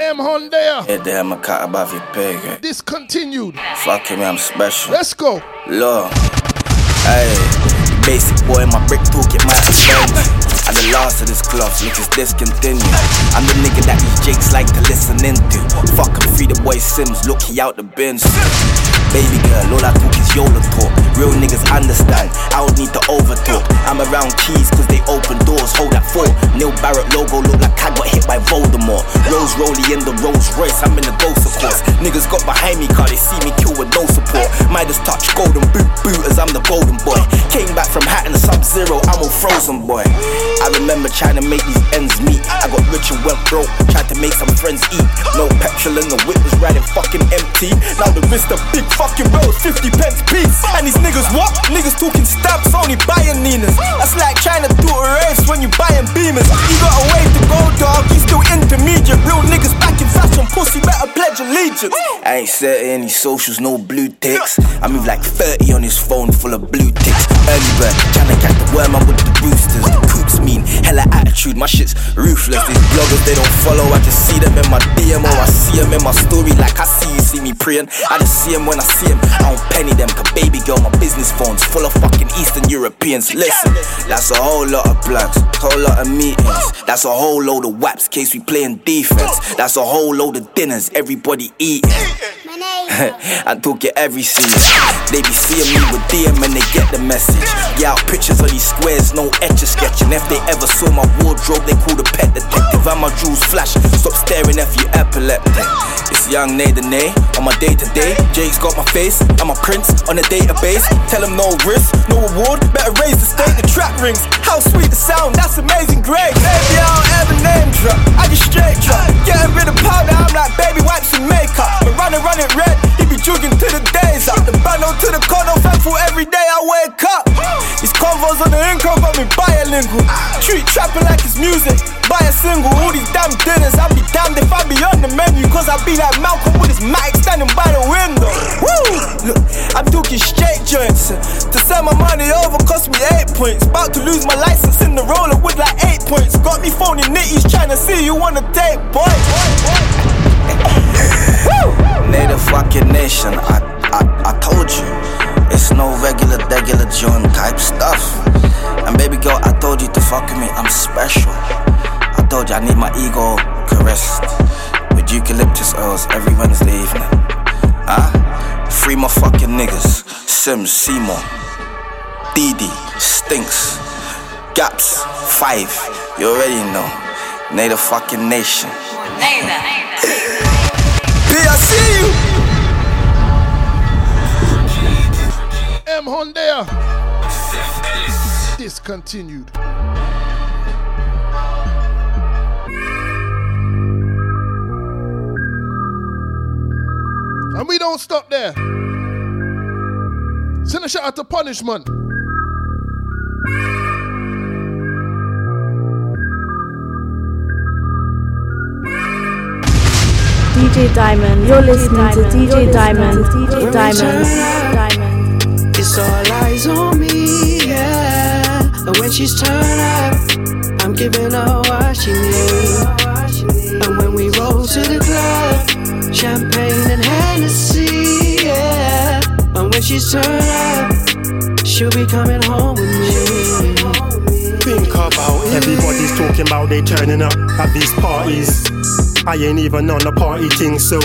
H Moneda. Yeah, damn, I cut above your grade. Discontinued. Fucking me, I'm special. Let's go. Lord. Hey, basic boy, my brick toolkit might offend. And the last of this cloth, look, it's discontinued. I'm the nigga that these jakes like to listen into. Fuck him, free the boy Sims, look, he out the bins. Baby girl, all I talk is YOLO talk. Real niggas understand, I don't need to over talk. I'm around keys cause they open doors, hold that fort. Neil Barrett logo look like I got hit by Voldemort. Rose Rolly in the Rolls Royce, I'm in the ghost of course. Niggas got behind me car they see me kill with no support. Midas touch golden boot boot as I'm the golden boy. Came back from Hatton Sub Zero, I'm a frozen boy. I remember trying to make these ends meet. I got rich and went broke, tried to make some friends eat. No petrol and the whip was riding fucking empty. Now the wrist a big fucking road, 50 pence piece. And these niggas what? Niggas talking stamps, only buying Ninas. That's like trying to do a race when you buying beamers. You got a way to go, dog. You still intermediate. Real niggas back fashion, pussy better pledge allegiance. I ain't set any socials, no blue ticks. I move like 30 on his phone full of blue ticks. Early bird, trying to catch the worm, I'm with the boosters. Coops mean, hella attitude, my shit's ruthless. These bloggers, they don't follow, I just see them in my DM or I see them in my story like I see you see me praying. I just see them when I see them, I don't penny them. Cause baby girl, my business phone's full of fucking Eastern Europeans. Listen, that's a whole lot of plugs, whole lot of meetings. That's a whole load of waps, case we playing defense. That's a whole load of dinners, everybody eating. I talk it every season. They be seeing me with DM and they get the message. Yeah, pictures of these squares, no etch a sketching. If they ever saw my wardrobe, they call the pet detective. And my jewels flash. Stop staring if you epileptic. It's young Nathan Nay on my day to day. Jake's got my face and my prince on the database. Tell him no risk, no reward. Better raise the stake. The trap rings. How sweet the sound, that's amazing grace. Baby, I don't ever name drop. I just straight drop. Getting rid of I'm like baby wipes and makeup. But run it, run it red. He be jugging to the days up. The bundle to the condo, thankful every day I wake up. These convos on the income got me bilingual. Treat trapping like it's music. Buy a single, all these damn dinners. I'll be damned if I be on the menu. Cause I be like Malcolm with his mic standing by the window. Woo! Look, I'm talking straight joints. To send my money over cost me eight points. About to lose my license in the roller with like eight points. Got me phoning nitties trying to see you wanna take boy. Native fucking nation, I, I, I told you. It's no regular, regular John type stuff. And baby girl, I told you to fuck with me, I'm special. I told you I need my ego caressed with eucalyptus oils every Wednesday evening. Huh? Free my fucking niggas. Sims, Seymour, Didi, Stinks, Gaps, Five. You already know. Native fucking nation. B, I see you. H Moneda. Discontinued. And we don't stop there. Send a shout out to Punishment. DJ Diamond. You're listening to DJ Diamond. DJ Diamond. Diamond. It's all eyes on me, yeah. And when she's turned up, I'm giving her what she needs. And when we roll to the club, champagne and Hennessy, yeah. And when she's turned up, she'll be coming home with me. Think about it. Everybody's talking about they turning up at these parties. I ain't even on the party thing, so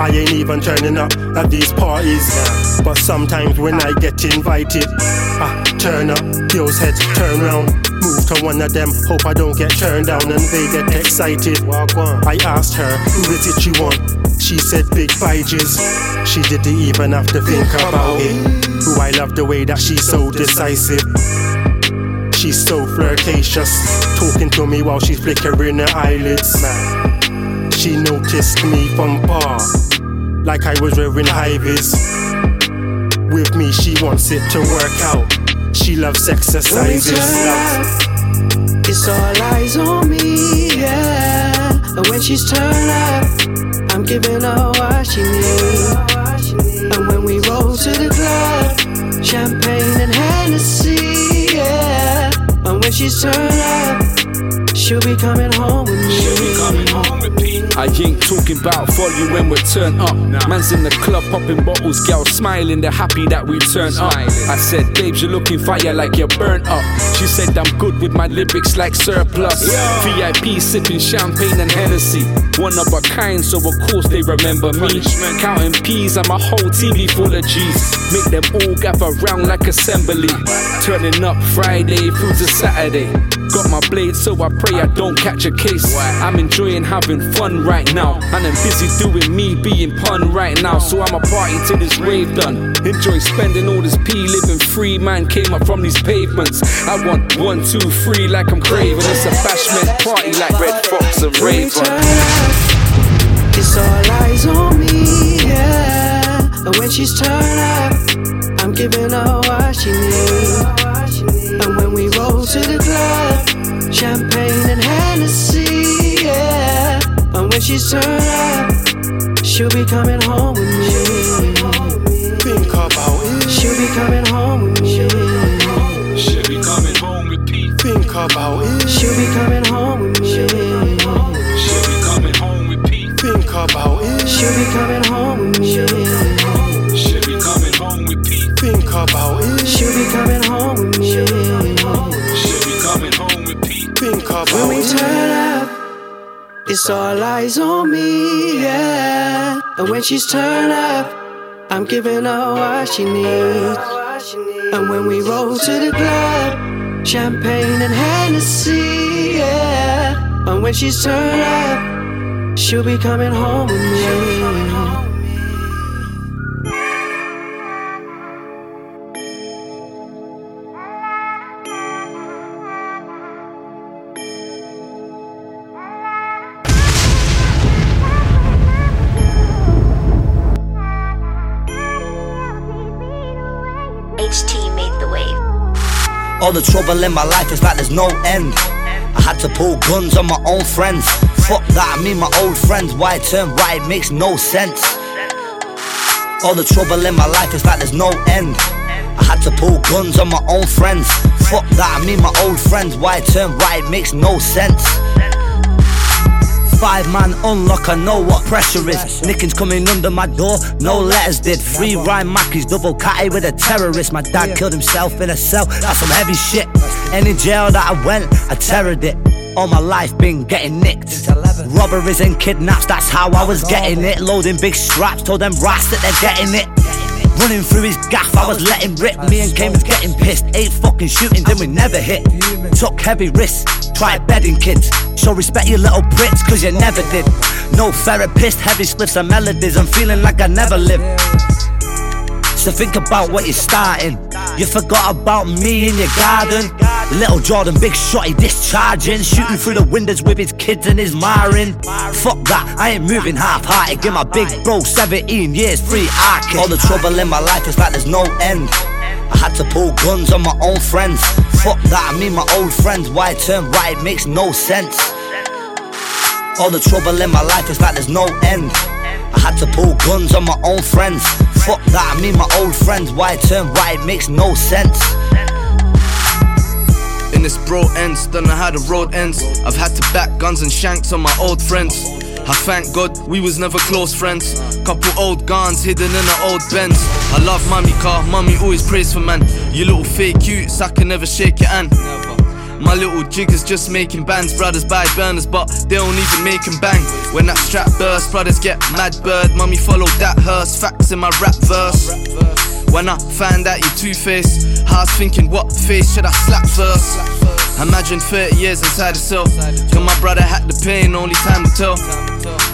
I ain't even turning up at these parties. But sometimes when I get invited, I turn up, girls' heads turn round. Move to one of them, hope I don't get turned down, and they get excited. I asked her, who is it you want? She said big Figes. She didn't even have to think about it. Who I love the way that she's so decisive. She's so flirtatious, talking to me while she's flickering her eyelids. Man. She noticed me from far, like I was wearing high vis. With me, she wants it to work out. She loves exercises. It's all eyes on me, yeah. And when she's turned up, I'm giving her what she needs. And when we roll to the club, champagne and Hennessy, yeah. And when she's turned up, she'll be coming home with me. She'll be coming home with me. I ain't talking about volume when we're turned up. Man's in the club popping bottles, girls smiling, they're happy that we turn up. I said, babes, you're looking fire like you're burnt up. She said, I'm good with my lyrics like surplus. VIP sipping champagne and Hennessy. One of a kind, so of course they remember me. Counting peas and my whole TV full of G's. Make them all gather round like assembly. Turning up Friday through to Saturday. Got my blade, so I pray I don't catch a case. I'm enjoying having fun right now. And I'm busy doing me being pun right now. So I'm a party till this rave done. Enjoy spending all this P, living free. Man came up from these pavements. I want one, two, three like I'm craving. It's a bashment party like Red Fox and Raven. It's all eyes on me, yeah. And when she's turned up, I'm giving her what she needs. And when we roll to the club, champagne and Hennessy, yeah. And when she's turned up, she'll be coming home with me. When she's turned up, I'm giving her what she needs. And when we roll to the club, champagne and Hennessy, yeah. And when she's turned up, she'll be coming home with me. All the trouble in my life is like there's no end. I had to pull guns on my own friends. Fuck that, I mean my old friends. Why turn right makes no sense. All the trouble in my life is like there's no end. I had to pull guns on my own friends. Fuck that, I mean my old friends. Why turn right makes no sense. Five man unlock, I know what pressure is. Nickings coming under my door, no letters did. Free rhyme Mackies, double catty with a terrorist. My dad killed himself in a cell, that's some heavy shit. Any jail that I went, I terrored it. All my life been getting nicked. Robberies and kidnaps, that's how I was getting it. Loading big straps, told them rats that they're getting it. Running through his gaff, I was letting rip. Me and was getting pissed. Eight fucking shooting, then we never hit. Took heavy risks, tried bedding kids. Show respect your little Brits, cause you never did. No therapist, heavy spliffs and melodies. I'm feeling like I never lived. So think about what you're starting. You forgot about me in your garden. Little Jordan, big shotty discharging, shooting through the windows with his kids and his marring. Fuck that, I ain't moving half-hearted. Give my big bro 17 years free arcing. All the trouble in my life is like there's no end. I had to pull guns on my own friends. Fuck that, I mean my old friends. Why turn right makes no sense. All the trouble in my life is like there's no end. I had to pull guns on my own friends. Fuck that, I mean my old friends. Why turn right makes no sense. In this bro ends, don't know how the road ends. I've had to back guns and shanks on my old friends. I thank God we was never close friends. Couple old guns hidden in an old Benz. I love mommy car, mommy always prays for man. You little fake cutes, I can never shake your hand. My little jiggers just making bands, brothers buy burners, but they don't even make make 'em bang. When that strap burst, brothers get mad bird. Mummy follow that hearse, facts in my rap verse. When I find out you two faced, I was thinking, what face should I slap first? Imagine 30 years inside a cell. Cause my brother had the pain, only time will tell.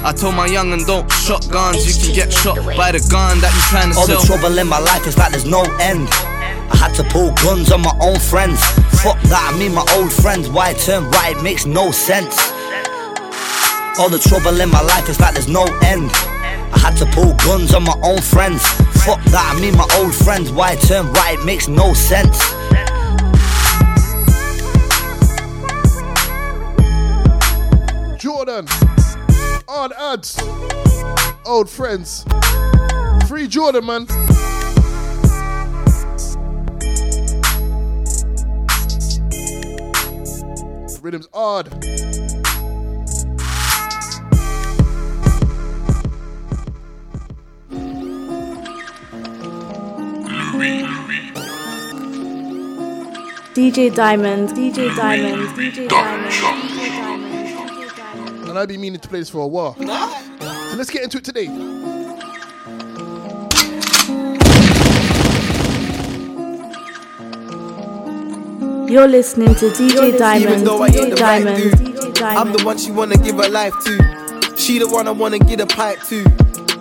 I told my young and don't shotguns, you can get shot by the gun that you trying to All sell. the trouble in my life is like there's no end. I had to pull guns on my own friends. Fuck that, I mean my old friends. Why turn right makes no sense. All the trouble in my life is like there's no end. I had to pull guns on my own friends. Fuck that, I mean my old friends. Why turn right makes no sense. Jordan. Ard Adz. Old friends. Free Jordan, man. Rhythm's odd. DJ Diamond, DJ Diamond, DJ Diamond, DJ Diamond. And I've been meaning to play this for a while. So let's get into it today. You're listening to DJ Diamond, Even though I DJ ain't the Diamond, right dude, DJ I'm the one she wanna give her life to. She the one I wanna get a pipe to.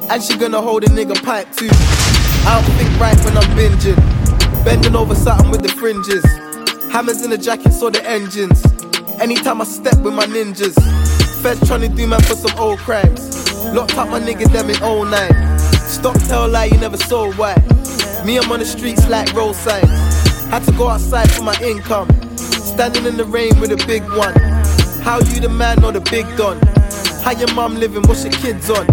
And she gonna hold a nigga pipe too. I don't think right when I'm binging. Bending over something with the fringes. Hammers in the jacket, so the engines. Anytime I step with my ninjas. Fed trying to do man for some old crimes. Locked up my nigga them in 09. Stop tell lie you never saw why. Me I'm on the streets like road signs. Had to go outside for my income. Standing in the rain with a big one. How you the man or the big don? How your mom living? What's your kids on?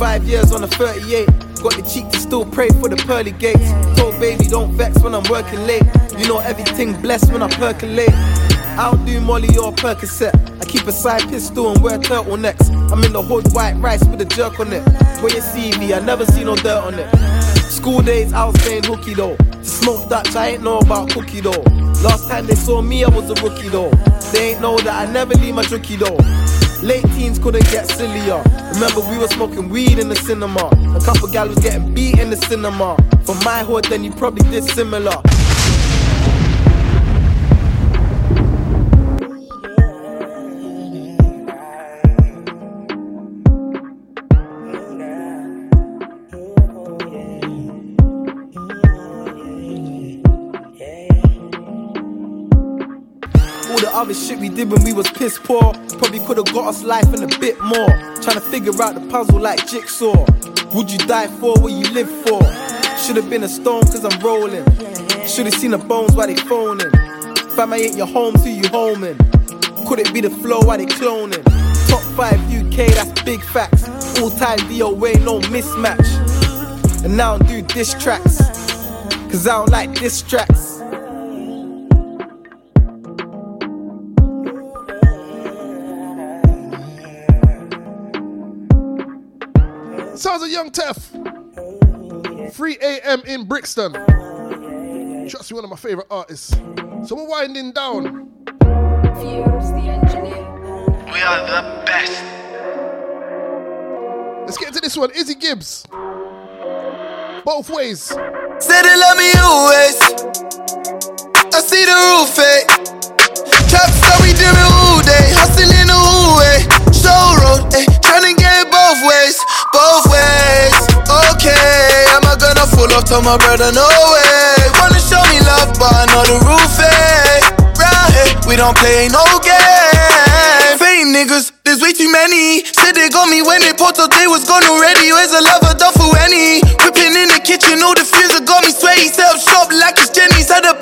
Five years on a 38. Got the cheek to still pray for the pearly gates. Told baby, don't vex when I'm working late. You know everything blessed when I percolate. I don't do Molly or Percocet. I keep a side pistol and wear turtlenecks. I'm in the hood, white rice with a jerk on it. When you see me, I never see no dirt on it. School days, I was playing hooky though. Smoke Dutch, I ain't know about cookie though. Last time they saw me, I was a rookie though. They ain't know that I never leave my jookie though. Late teens couldn't get sillier. Remember, we were smoking weed in the cinema. A couple gal was getting beat in the cinema. For my hood, then you probably did similar. Other shit we did when we was piss poor probably could have got us life and a bit more. Trying to figure out the puzzle like jigsaw. Would you die for what you live for? Should have been a stone cause I'm rolling. Should have seen the bones while they phoning. Fam, I ain't your home till you homing. Could it be the flow while they cloning? Top 5 UK, that's big facts. All time DOA, no mismatch. And now I do diss tracks. Cause I don't like diss tracks. Young Tef. 3 a.m. in Brixton. Trust me, one of my favorite artists. So we're winding down. We are the best. Let's get into this one. Izzie Gibbs. Both ways. Said they love me always. I see the roof, eh? Trap star, we do it all day. Hustling the whole way. Show road, eh? Tryna get it both ways. Both gonna fall off to my brother? No way. Wanna show me love, but I know the roof, eh? Right here, we don't play no game. Fake niggas, there's way too many. Said they got me when they popped up, they was gone already. Where's the love I for any? Whipping in the kitchen, all the that got me sweaty. Set up shop like it's Jenny's. Had a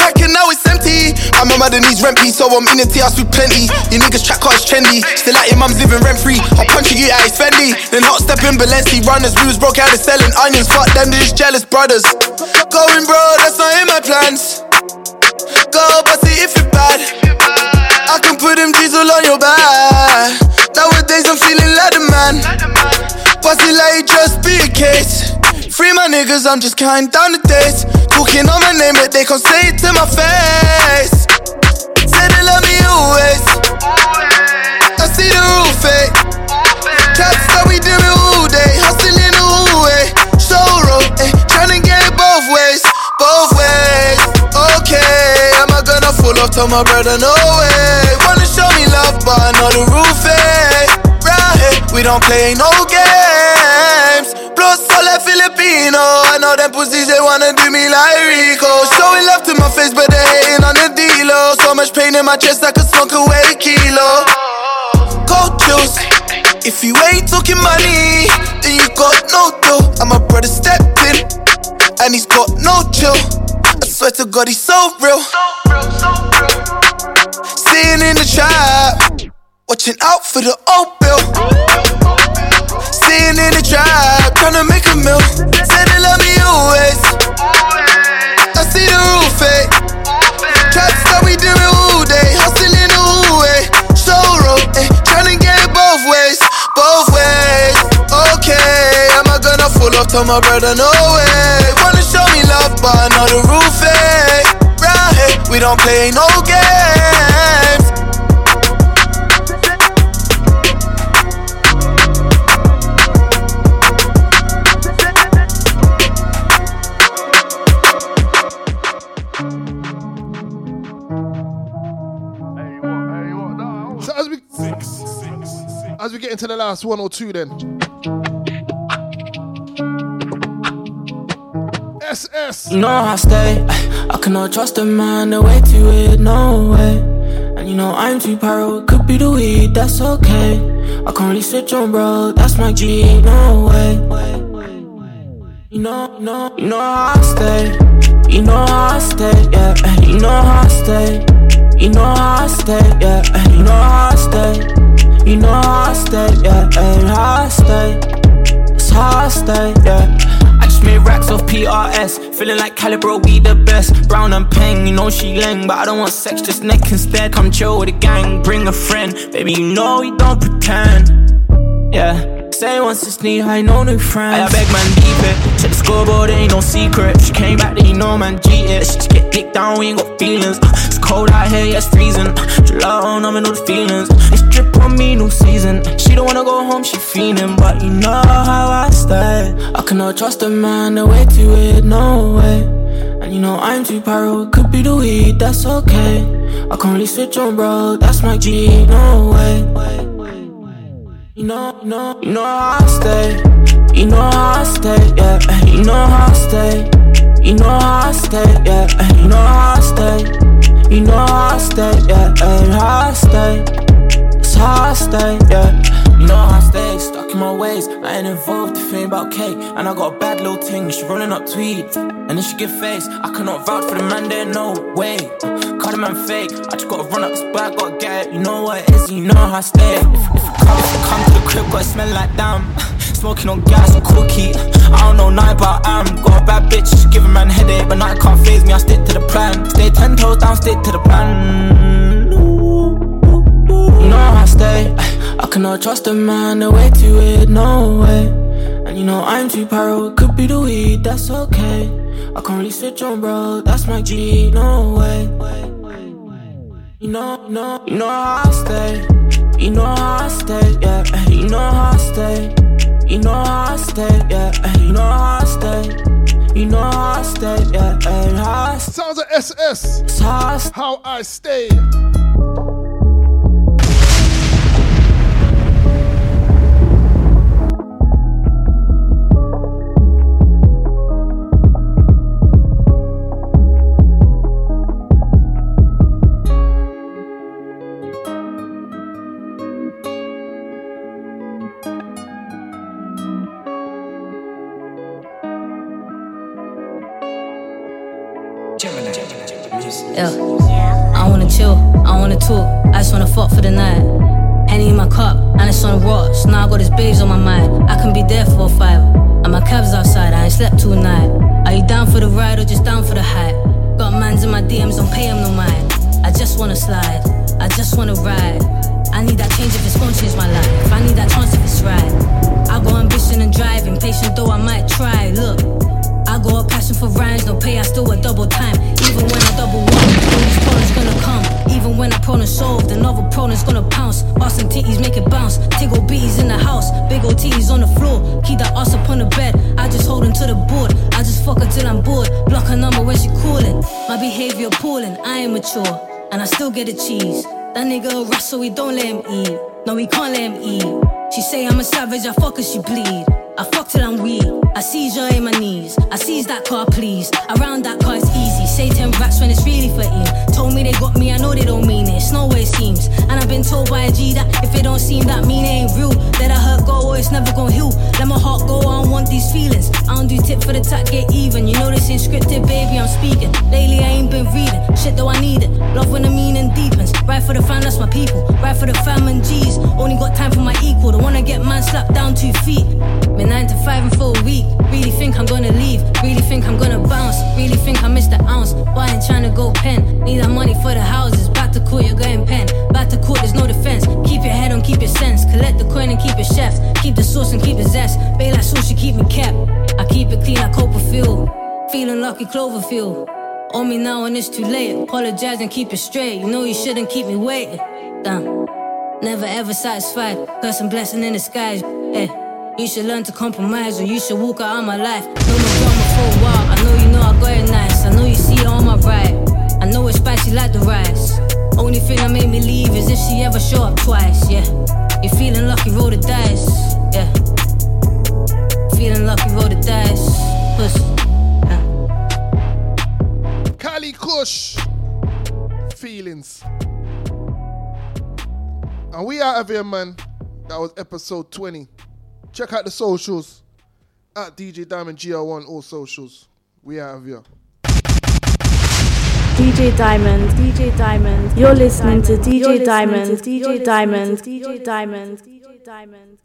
I'm a mother needs rent piece, so I'm in the house with plenty. You niggas track cars trendy. Still like your mum's living rent free. I'll punch you out, it's Fendi. Then hot step in Balenci runners. We was broke out of selling onions. Fuck them, they just jealous brothers. Going bro, that's not in my plans. Go, but see if it bad. I can put them diesel on your back. Nowadays I'm feeling like a man. But it like it just be a case. Free my niggas, I'm just counting down the days. Talking on my name, but they can't say it to my face. Say they love me always. I see the roof, eh? Trap star, we do it all day. Hustling the whole way. Show road, eh? Tryna get it both ways, both ways. Okay, am I gonna fall off to my brother? No way. Wanna show me love, but I know the roof, eh? Right here, we don't play no games. Plus, all that Filipino. I know them pussies, they wanna do me like Rico. Showing love to my face, but they hating on the dealer. So much pain in my chest, I could smoke away a kilo. Cold chills. If you ain't talking money, then you got no dough. And my brother stepped in, and he's got no chill. I swear to God, he's so real. Sitting in the trap, watching out for the old bill. Sitting in the trap, trying to make a meal. Say they love me always. I see the roof, eh? Trap stuff, we do it all day. Hustling in the hallway. Show road, eh? Tryna get it both ways, both ways. Okay, am I gonna fall off to my brother? No way. Wanna show me love, but I know the roof, eh? Right we don't play no games. Into the last one or two, then SS. Know I stay. I cannot trust a man, the way to it, no way. And you know I'm too paro, could be the weed, that's okay. I can't really switch on, bro, that's my G, no way. You know, know, you know I stay. You know I stay, yeah. You know how I stay. You know how I stay, yeah. You know how I stay. You know how I stay, yeah. And how I stay. That's how I stay, yeah. I just made racks off PRS. Feeling like Calibro, we the best. Brown and Peng, you know she leng. But I don't want sex, just neck instead. Come chill with the gang, bring a friend. Baby, you know we don't pretend. Yeah. Say once it's knee high, no new friends. I beg man deep it. Check the scoreboard, ain't no secret. She came back, then you know man G it. She get dick down, we ain't got feelings. It's cold out here, yeah, it's freezing. July on, I'm in all the feelings. It's drip on me, new season. She don't wanna go home, she feeling. But you know how I stay. I cannot trust a man, the way to it, no way. And you know I'm too paro, could be the weed, that's okay. I can't really switch on, bro, that's my G, no way. You know, know, you know how I stay. You know how I stay, yeah. You know how I stay. You know how I stay, yeah. You know how I stay. You know how I stay, yeah. How I stay. How I stay, yeah. You know how I stay, stuck in my ways. I ain't involved it ain't about cake. And I got a bad little thing, she rolling up tweed. And then she give face. I cannot vouch for the man there, no way. Cut the man fake. I just gotta run up this bag, gotta get it. You know what it is, you know how I stay. If, if, if to the crib, gotta smell like damn. Smoking on gas, cookie. I don't know nothing about am. Got a bad bitch, she give a man headache, but nothing can't phase me. I stick to the plan. Stay ten toes down, stick to the plan. Stay. I cannot trust a man, the way to it, no way. And you know I'm too paro, could be the weed, that's okay. I can't really switch on, bro, that's my G, no way. You know, you know, you know how I stay. You know how I stay, yeah. You know how I stay. You know how I stay, yeah. And you know how I stay. You know how I stay, yeah. And how I stay. Sounds of SS. How I stay. Yeah. I wanna chill, I wanna talk, I just wanna fuck for the night. Henny in my cup, and it's on rocks. Now I got this babes on my mind. I can be there for a five. And my cab's outside, I ain't slept all night. Are you down for the ride or just down for the hype? Got mans in my DMs, don't pay them no mind. I just wanna slide, I just wanna ride. I need that change if it's gonna change my life. I need that chance if it's right. I got ambition and drive, impatient though I might try. Look, I got a passion for rhymes, no pay, I still a double time. Even when I double one, these problems gonna come. Even when I problem solved, another problem's gonna pounce. Ass and titties make it bounce. Tiggle bees in the house, big old titties on the floor. Keep that ass up on the bed, I just hold to the board. I just fuck her till I'm bored. Block her number when she calling. My behavior appalling, I ain't mature, and I still get the cheese. That nigga a so we don't let him eat. No, we can't let him eat. She say I'm a savage, I fuck her, she bleed. I fuck till I'm weak. I seize her in my knees. I seize that car, please. Around that car, it's easy. Say 10 raps when it's really 13. Told me they got me, I know they don't mean it. It's no way it seems. And I've been told by a G that if it don't seem that mean it ain't real, let I hurt go or it's never gonna heal. Let my heart go on one with these feelings. I don't do tip for the tuck, get even. You know this ain't scripted, baby, I'm speaking. Lately, I ain't been reading. Shit, though, I need it. Love when the meaning deepens. Right for the fan, that's my people. Right for the fam and G's. Only got time for my equal. One I get man slapped down two feet. Been nine to five and four a Really think I'm gonna leave. Really think I'm gonna bounce. Really think I missed the ounce. I ain't trying to go pen. Need that money for the houses. Back to court, you're going pen. Back to court, there's no defense. Keep your head on, keep your sense. Collect the coin and keep it chef. Keep the sauce and keep the zest. Bay like sushi, keep me kept. I keep it clean like Copperfield. Feeling lucky Cloverfield. On me now and it's too late. Apologize and keep it straight. You know you shouldn't keep me waiting. Damn. Never ever satisfied. Got some blessing in disguise. Hey, you should learn to compromise or you should walk out of my life. No more drama for a while. I know you know I got it nice. I know you see it on my right. I know it's spicy like the rice. Only thing that made me leave is if she ever show up twice. Yeah, You're feeling lucky, roll the dice. Yeah, feeling lucky, roll the dice. Pussy. Cali Kush. Feelings. And we out of here, man. That was episode 20. Check out the socials. At DJ Diamond GL1, all socials. We out of here. DJ Diamond, DJ Diamond. You're listening to DJ Diamond, DJ Diamond, DJ Diamond, DJ Diamond.